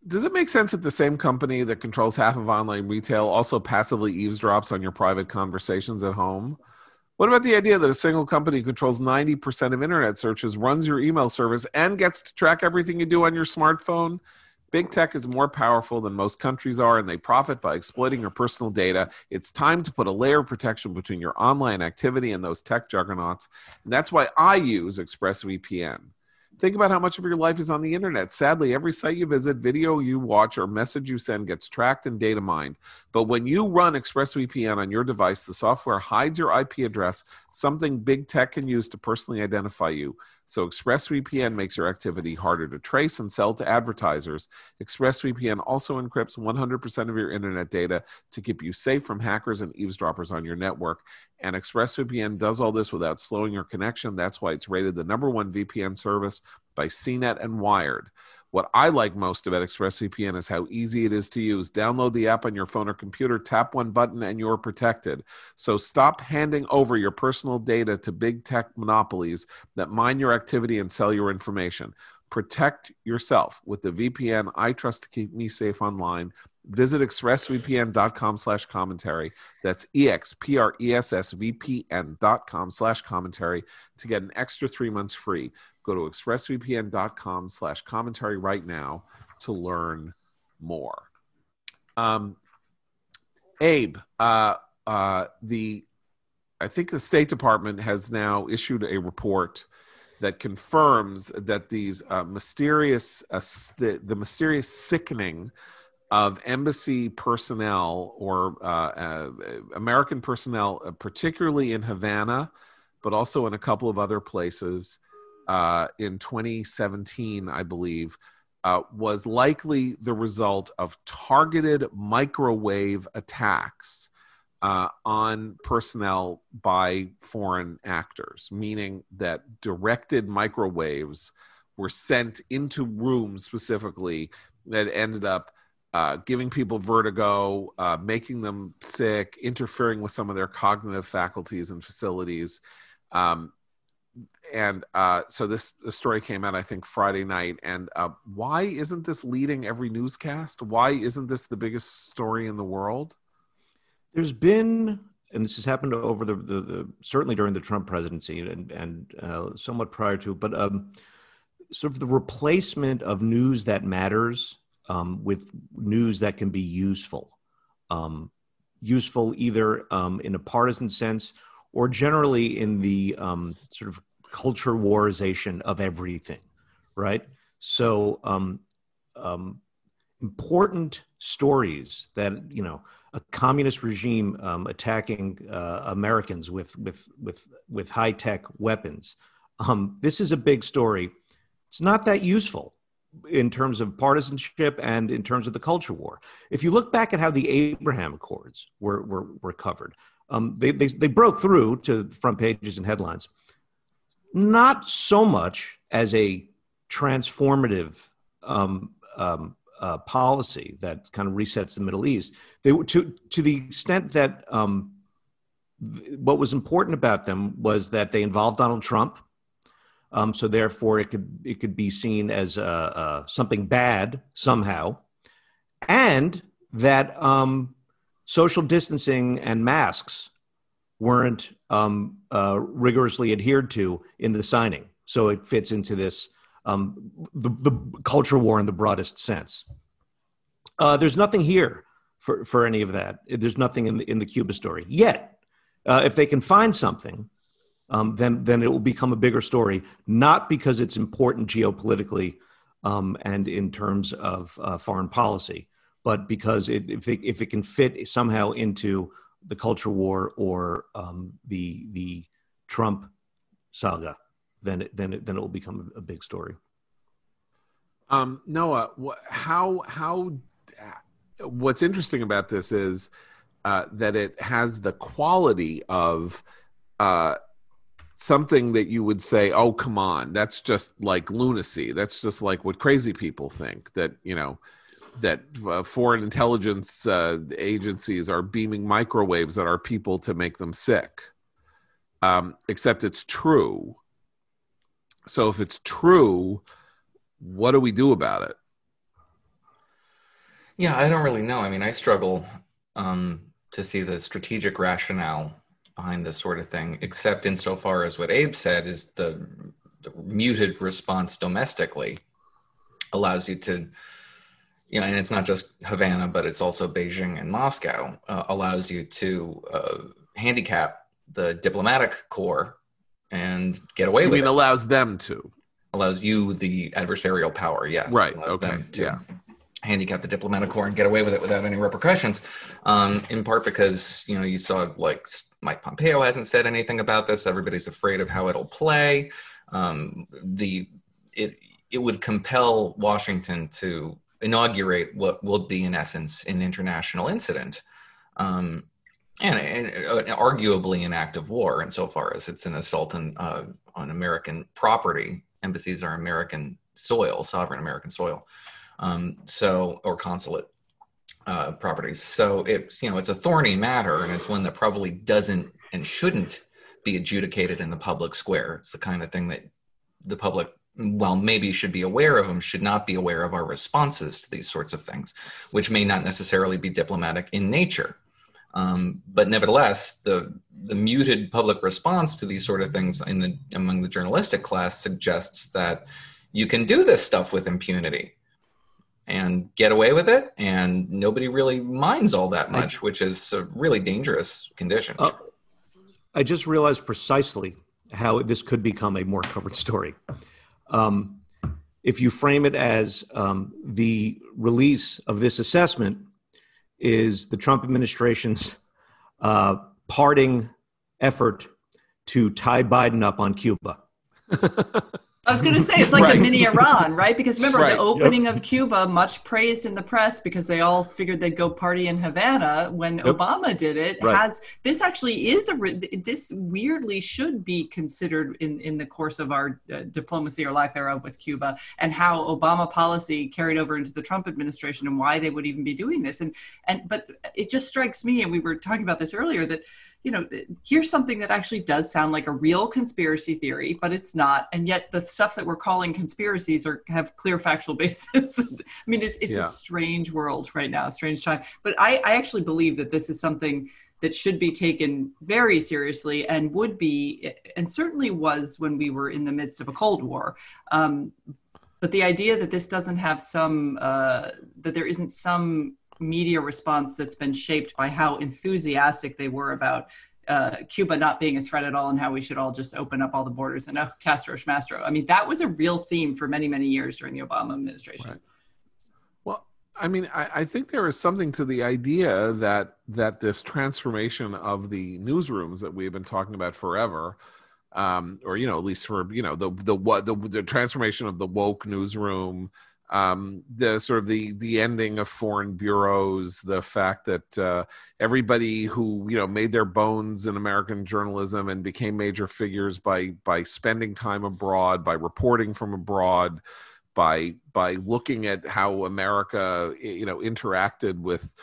Does it make sense that the same company that controls half of online retail also passively eavesdrops on your private conversations at home? What about the idea that a single company controls 90% of internet searches, runs your email service, and gets to track everything you do on your smartphone? Big tech is more powerful than most countries are, and they profit by exploiting your personal data. It's time to put a layer of protection between your online activity and those tech juggernauts. And that's why I use ExpressVPN. Think about how much of your life is on the internet. Sadly, every site you visit, video you watch, or message you send gets tracked and data mined. But when you run ExpressVPN on your device, the software hides your IP address, something big tech can use to personally identify you. So ExpressVPN makes your activity harder to trace and sell to advertisers. ExpressVPN also encrypts 100% of your internet data to keep you safe from hackers and eavesdroppers on your network. And ExpressVPN does all this without slowing your connection. That's why it's rated the number one VPN service by CNET and Wired. What I like most about ExpressVPN is how easy it is to use. Download the app on your phone or computer, tap one button, and you're protected. So stop handing over your personal data to big tech monopolies that mine your activity and sell your information. Protect yourself with the VPN I trust to keep me safe online. Visit expressvpn.com slash commentary. That's E-X-P-R-E-S-S-V-P-N dot com slash commentary to get an extra three months free. Go to expressvpn.com slash commentary right now to learn more. Um, Abe, uh, uh, the I think the State Department has now issued a report that confirms that these uh, mysterious uh, the, the mysterious sickening of embassy personnel or uh, uh, American personnel, uh, particularly in Havana, but also in a couple of other places uh, in 2017, I believe, uh, was likely the result of targeted microwave attacks uh, on personnel by foreign actors, meaning that directed microwaves were sent into rooms specifically that ended up uh, giving people vertigo, uh, making them sick, interfering with some of their cognitive faculties and facilities. Um, and uh, so this, story came out, I think, Friday night. And uh, why isn't this leading every newscast? Why isn't this the biggest story in the world? There's been, and this has happened over the, the, the certainly during the Trump presidency and and uh, somewhat prior to, but um, sort of the replacement of news that matters um, with news that can be useful, um, useful either um, in a partisan sense or generally in the um, sort of culture warization of everything, right? So um, um, important stories that you know a communist regime um, attacking uh, Americans with with with with high tech weapons. Um, this is a big story. It's not that useful in terms of partisanship and in terms of the culture war. If you look back at how the Abraham Accords were, were, were covered, um, they, they, they broke through to front pages and headlines, not so much as a transformative um, um, uh, policy that kind of resets the Middle East. They were to to the extent that um, th- what was important about them was that they involved Donald Trump. Um, so therefore, it could it could be seen as uh, uh, something bad somehow, and that um, social distancing and masks weren't um, uh, rigorously adhered to in the signing. So it fits into this um, the, the culture war in the broadest sense. Uh, there's nothing here for, for any of that. There's nothing in the, in the Cuba story yet. Uh, if they can find something, um, then then it will become a bigger story. Not because it's important geopolitically um, and in terms of uh, foreign policy, but because it, if it, if it can fit somehow into the culture war or um, the the Trump saga, then it, then it, then it will become a, big story. Um, Noah, wh- how how what's interesting about this is uh, that it has the quality of uh, something that you would say, "Oh, come on, that's just like lunacy. That's just like what crazy people think." That you know that uh, foreign intelligence uh, agencies are beaming microwaves at our people to make them sick. Um, except it's true. So if it's true, what do we do about it? Yeah, I don't really know. I mean, I struggle um, to see the strategic rationale behind this sort of thing, except insofar as what Abe said is the, the muted response domestically allows you to, you know, and it's not just Havana, but it's also Beijing and Moscow, uh, allows you to uh, handicap the diplomatic corps and get away you with mean it. allows them to allows you the adversarial power, yes. Right, Allows okay, them to yeah. handicap the diplomatic corps and get away with it without any repercussions. Um, in part because, you know, you saw like Mike Pompeo hasn't said anything about this. Everybody's afraid of how it'll play. Um, the it it would compel Washington to inaugurate what will be in essence an international incident. Um, and, and uh, arguably an act of war insofar as it's an assault on, uh, on American property. Embassies are American soil, sovereign American soil, um, so or consulate uh, properties. So it's you know it's a thorny matter, and it's one that probably doesn't and shouldn't be adjudicated in the public square. It's the kind of thing that the public well, maybe should be aware of them, should not be aware of our responses to these sorts of things, which may not necessarily be diplomatic in nature. Um, but nevertheless, the the muted public response to these sort of things in the among the journalistic class suggests that you can do this stuff with impunity and get away with it, and nobody really minds all that much, I, which is a really dangerous condition. Uh, I just realized precisely how this could become a more covered story. Um, if you frame it as um, the release of this assessment is the Trump administration's uh, parting effort to tie Biden up on Cuba. I was going to say it's like right. a mini Iran, right? Because remember right. the opening yep. of Cuba, much praised in the press because they all figured they'd go party in Havana when yep. Obama did it. Right. Has this actually is a this weirdly should be considered in in the course of our uh, diplomacy or lack thereof with Cuba and how Obama policy carried over into the Trump administration and why they would even be doing this. And and but it just strikes me, and we were talking about this earlier that you know, here's something that actually does sound like a real conspiracy theory, but it's not. And yet the stuff that we're calling conspiracies are have clear factual basis. I mean, it's, it's yeah. a strange world right now, strange time. But I, I actually believe that this is something that should be taken very seriously and would be, and certainly was when we were in the midst of a Cold War. Um, but the idea that this doesn't have some, uh, that there isn't some media response that's been shaped by how enthusiastic they were about uh, Cuba not being a threat at all and how we should all just open up all the borders and oh, Castro Schmastro. I mean, that was a real theme for many, many years during the Obama administration. Right. Well, I mean, I, I, think there is something to the idea that that this transformation of the newsrooms that we've been talking about forever, um, or you know, at least for you know the the what the, the transformation of the woke newsroom um, the sort of the the ending of foreign bureaus, the fact that uh, everybody who you know made their bones in American journalism and became major figures by by spending time abroad, by reporting from abroad, by by looking at how America you know interacted with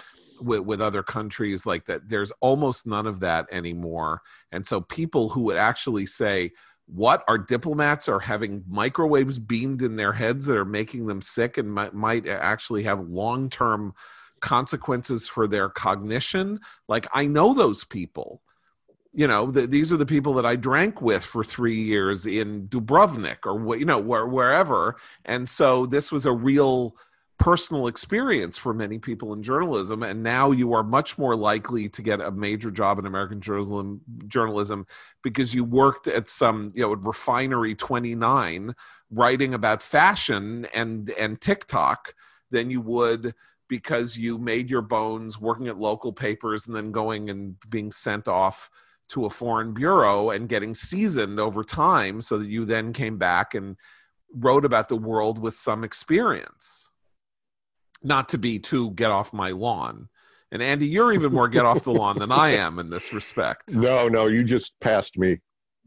with, with other countries like that. There's almost none of that anymore, and so people who would actually say what our diplomats are having microwaves beamed in their heads that are making them sick and might, might actually have long-term consequences for their cognition. Like i know those people. You know the, these are the people that i drank with for three years in dubrovnik or you know where, wherever. And so this was a real personal experience for many people in journalism and now you are much more likely to get a major job in american journalism journalism because you worked at some you know refinery 29 writing about fashion and and tiktok than you would because you made your bones working at local papers and then going and being sent off to a foreign bureau and getting seasoned over time so that you then came back and wrote about the world with some experience not to be too get off my lawn. And Andy, you're even more get off the lawn than I am in this respect. No, no, you just passed me.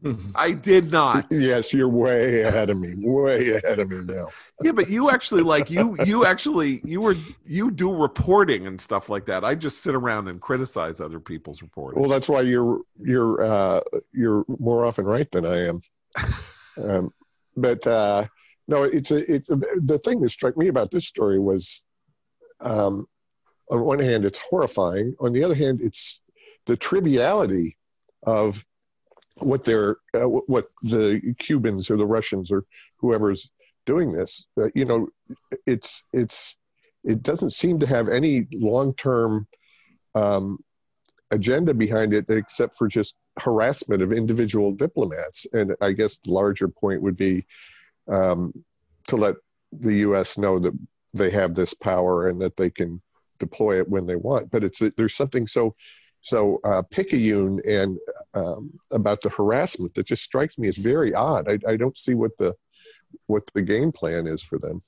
I did not. Yes, you're way ahead of me. Way ahead of me now. Yeah, but you actually like you you actually you were you do reporting and stuff like that. I just sit around and criticize other people's reporting. Well, that's why you're you're uh, you're more often right than I am. um, but uh, no, it's a it's a, the thing that struck me about this story was um, on one hand, it's horrifying. On the other hand, it's the triviality of what they're, uh, what the Cubans or the Russians or whoever's doing this. Uh, you know, it's it's it doesn't seem to have any long term um, agenda behind it except for just harassment of individual diplomats. And I guess the larger point would be um, to let the U.S. know that they have this power and that they can deploy it when they want. But it's there's something so so uh, picayune and um, about the harassment that just strikes me as very odd. I, I don't see what the what the game plan is for them.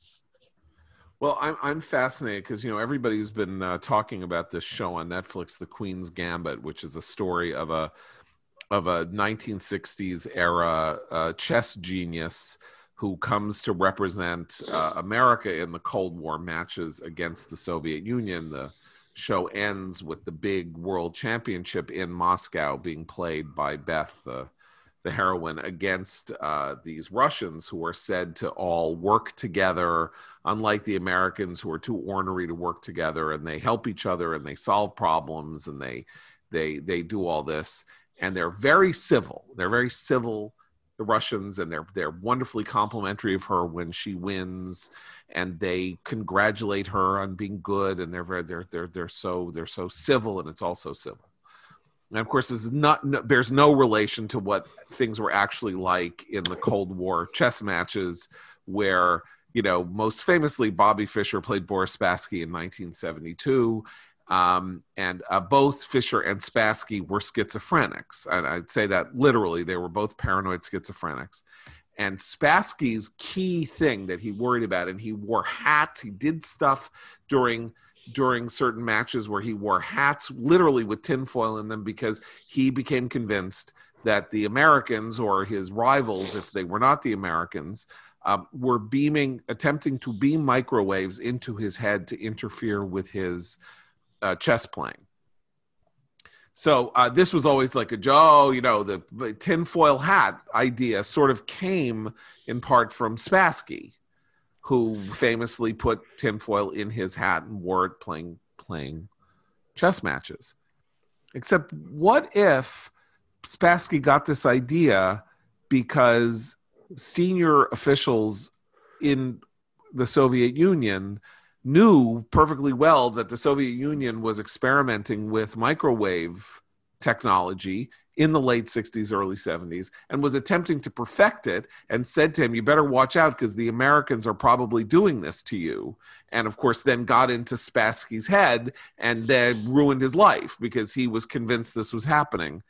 Well, I'm I'm fascinated because you know everybody's been uh, talking about this show on Netflix, The Queen's Gambit, which is a story of a of a 1960s era uh, chess genius who comes to represent uh, America in the Cold War matches against the Soviet Union. The show ends with the big world championship in Moscow being played by Beth, the, the heroine, against uh, these Russians who are said to all work together, unlike the Americans who are too ornery to work together, and they help each other and they solve problems and they they they do all this and they're very civil. They're very civil the Russians, and they're they're wonderfully complimentary of her when she wins, and they congratulate her on being good, and they're very they're they're they're so they're so civil, and it's also civil. And of course, this is not no, there's no relation to what things were actually like in the Cold War chess matches, where you know most famously Bobby Fischer played Boris Spassky in 1972 um, and uh, both Fischer and Spassky were schizophrenics. And I'd say that literally, they were both paranoid schizophrenics. And Spassky's key thing that he worried about, and he wore hats, he did stuff during during certain matches where he wore hats literally with tinfoil in them because he became convinced that the Americans or his rivals, if they were not the Americans, um, were beaming, attempting to beam microwaves into his head to interfere with his uh, chess playing. So uh, this was always like a Joe, you know, the, the tinfoil hat idea sort of came in part from Spassky, who famously put tinfoil in his hat and wore it playing playing chess matches. Except, what if Spassky got this idea because senior officials in the Soviet Union knew perfectly well that the Soviet Union was experimenting with microwave technology in the late 60s, early 70s, and was attempting to perfect it and said to him, You better watch out because the Americans are probably doing this to you. And of course, then got into Spassky's head and then ruined his life because he was convinced this was happening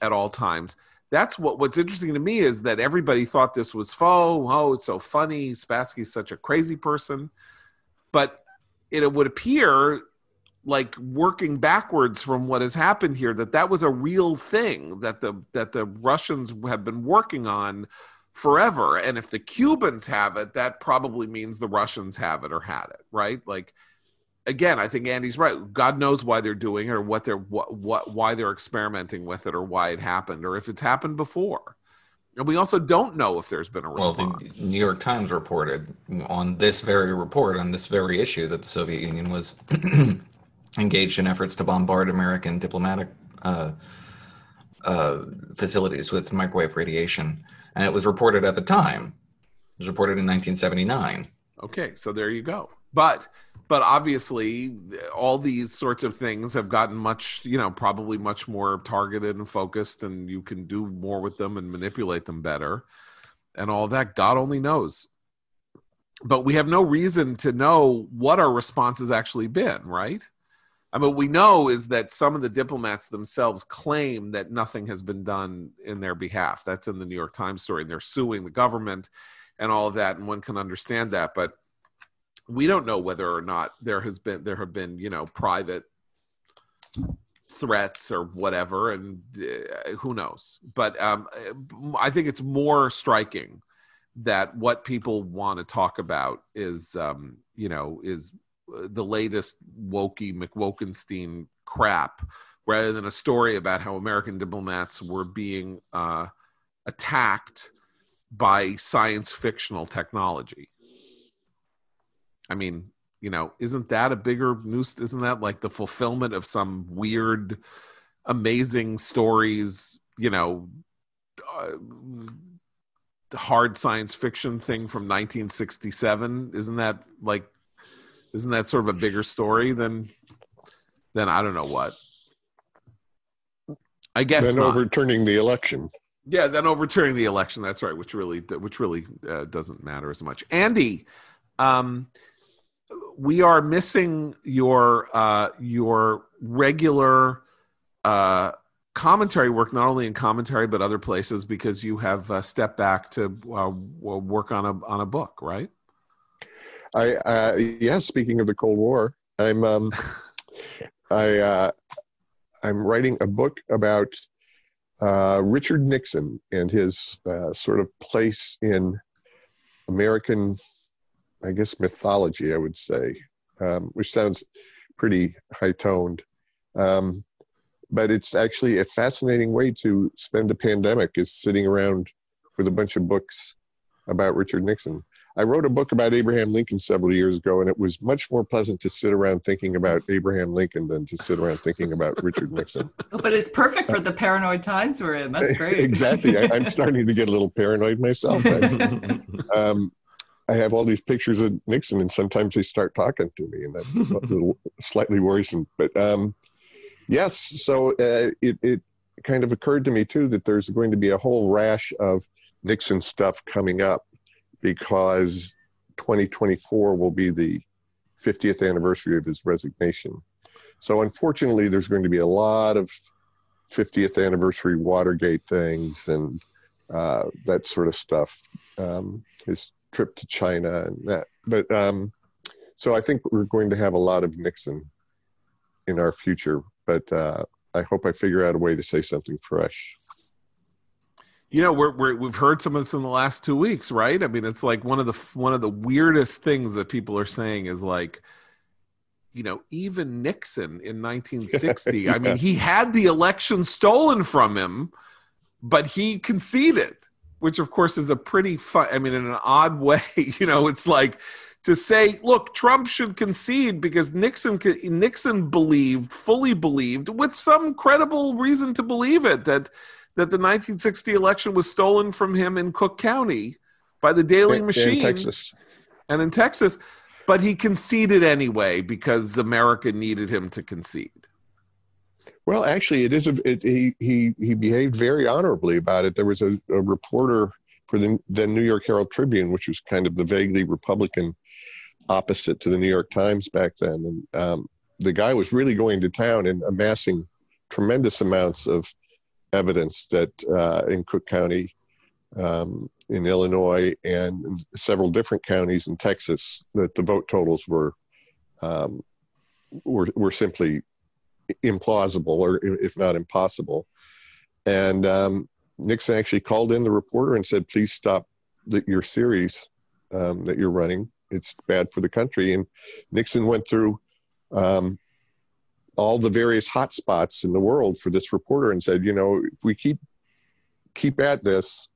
at all times. that's what what's interesting to me is that everybody thought this was faux. Oh, it's so funny. Spassky's such a crazy person, but it would appear like working backwards from what has happened here that that was a real thing that the that the Russians have been working on forever. And if the Cubans have it that probably means the Russians have it or had it right? Like again I think Andy's right. God knows why they're doing it or what they're what, what why they're experimenting with it or why it happened or if it's happened before and we also don't know if there's been a response. Well, the New York Times reported on this very report on this very issue that the Soviet Union was engaged in efforts to bombard American diplomatic uh, uh, facilities with microwave radiation. And it was reported at the time. It was reported in 1979. Okay, so there you go. But but obviously all these sorts of things have gotten much, you know, probably much more targeted and focused and you can do more with them and manipulate them better. And all that God only knows. But we have no reason to know what our response has actually been, right? I mean, what we know is that some of the diplomats themselves claim that nothing has been done in their behalf. That's in the New York Times story, and they're suing the government and all of that, and one can understand that. But we don't know whether or not there has been there have been you know private threats or whatever, and uh, who knows. But um, I think it's more striking that what people want to talk about is um, you know is the latest wokey McWokenstein crap rather than a story about how American diplomats were being uh, attacked by science fictional technology. I mean, you know, isn't that a bigger news? Isn't that like the fulfillment of some weird, amazing stories, you know, uh, hard science fiction thing from 1967? Isn't that like isn't that sort of a bigger story than than I don't know what? I guess then not. overturning the election. Yeah, then overturning the election. That's right, which really which really uh, doesn't matter as much. Andy, um, we are missing your uh, your regular uh, commentary work, not only in commentary but other places, because you have uh, stepped back to uh, work on a on a book, right? I uh, yeah. Speaking of the Cold War, I'm um, I uh, I'm writing a book about uh, Richard Nixon and his uh, sort of place in American, I guess, mythology. I would say, um, which sounds pretty high toned. Um, but it's actually a fascinating way to spend a pandemic is sitting around with a bunch of books about Richard Nixon. I wrote a book about Abraham Lincoln several years ago, and it was much more pleasant to sit around thinking about Abraham Lincoln than to sit around thinking about Richard Nixon. But it's perfect for the paranoid times we're in. That's great. exactly. I, am starting to get a little paranoid myself. um, I have all these pictures of Nixon, and sometimes they start talking to me, and that's a little slightly worrisome. But um, yes, so uh, it, it kind of occurred to me too that there's going to be a whole rash of Nixon stuff coming up because 2024 will be the 50th anniversary of his resignation. So, unfortunately, there's going to be a lot of 50th anniversary Watergate things and uh, that sort of stuff. Um, his trip to China and that. But um, so I think we're going to have a lot of Nixon in our future. But uh, I hope I figure out a way to say something fresh you know we're, we're we've heard some of this in the last two weeks right i mean it's like one of the one of the weirdest things that people are saying is like you know even nixon in 1960 yeah. i mean he had the election stolen from him but he conceded which of course is a pretty fun i mean in an odd way you know it's like to say, look, Trump should concede because Nixon Nixon believed, fully believed, with some credible reason to believe it, that that the 1960 election was stolen from him in Cook County by the Daley in, Machine. In Texas. And in Texas. But he conceded anyway because America needed him to concede. Well, actually, it is. A, it, he he he behaved very honorably about it. There was a, a reporter for the, the New York Herald Tribune, which was kind of the vaguely Republican opposite to the New York Times back then, and um, the guy was really going to town and amassing tremendous amounts of evidence that uh, in Cook County, um, in Illinois, and in several different counties in Texas, that the vote totals were um, were were simply implausible, or if not impossible. And um, Nixon actually called in the reporter and said, "Please stop the, your series um, that you're running. It's bad for the country." And Nixon went through um, all the various hot spots in the world for this reporter and said, "You know, if we keep keep at this,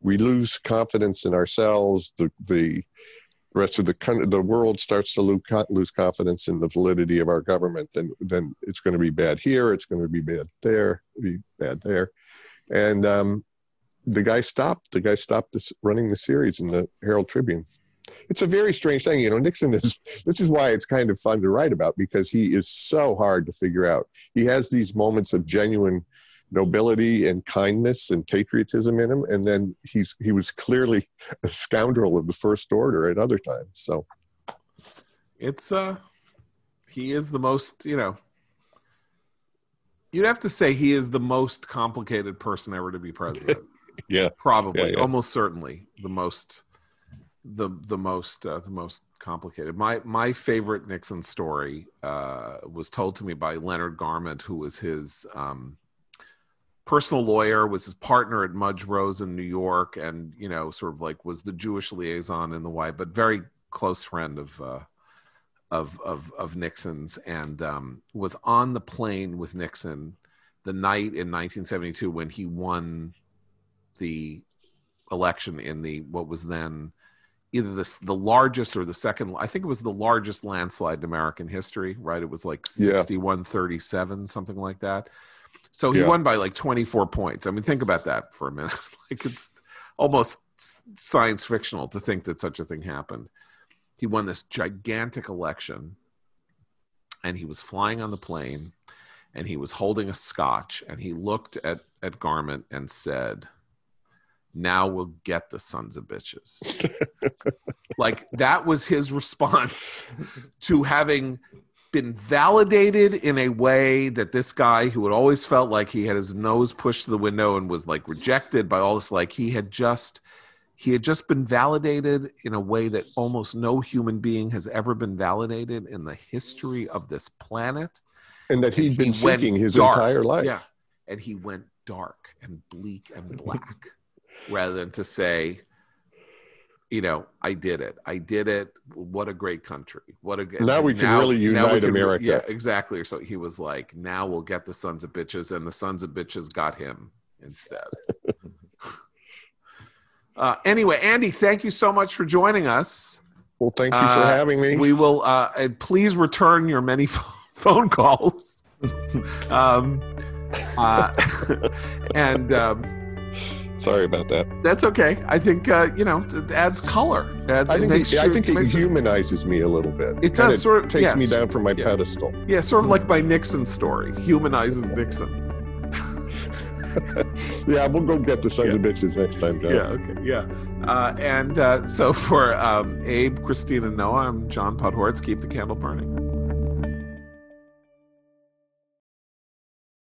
we lose confidence in ourselves. The the rest of the country, the world starts to lose, lose confidence in the validity of our government. Then then it's going to be bad here. It's going to be bad there. Be bad there." And um, the guy stopped. The guy stopped this, running the series in the Herald Tribune. It's a very strange thing, you know. Nixon is. This is why it's kind of fun to write about because he is so hard to figure out. He has these moments of genuine nobility and kindness and patriotism in him, and then he's he was clearly a scoundrel of the first order at other times. So it's uh, he is the most you know You'd have to say he is the most complicated person ever to be president. yeah, probably, yeah, yeah. almost certainly the most, the the most uh, the most complicated. My my favorite Nixon story uh, was told to me by Leonard Garment, who was his um, personal lawyer, was his partner at Mudge Rose in New York, and you know, sort of like was the Jewish liaison in the White, but very close friend of. Uh, of of of Nixon's and um, was on the plane with Nixon the night in 1972 when he won the election in the what was then either the the largest or the second I think it was the largest landslide in American history right it was like 61 37 something like that so he Yeah. won by like 24 points. I mean think about that for a minute. Like it's almost science fictional to think that such a thing happened. He won this gigantic election and he was flying on the plane and he was holding a scotch and he looked at at garment and said now we'll get the sons of bitches. Like that was his response to having been validated in a way that this guy who had always felt like he had his nose pushed to the window and was like rejected by all this like he had just he had just been validated in a way that almost no human being has ever been validated in the history of this planet and that he'd been He seeking his dark. entire life. Yeah. and he went dark and bleak and black rather than to say you know i did it. I did it. What a great country. What a Now we can really now we unite can America. yeah exactly. So he was like now we'll get the sons of bitches and the sons of bitches got him instead. Uh, anyway andy thank you so much for joining us. Well, thank you for Uh, having me. we will uh, and please return your many phone calls. Um, uh, and um, Sorry about that. that's okay. I think uh, you know it adds color. Adds, I think it, I think it makes humanizes me a little bit. It does sort of- takes me down from my Yeah. pedestal. yeah, sort of like my Nixon story humanizes Nixon. Yeah, we'll go get the sons of bitches next time, John. Yeah, okay, yeah. Uh, and uh, so for um, Abe, Christina, Noah, I'm John Podhoretz. Keep the candle burning.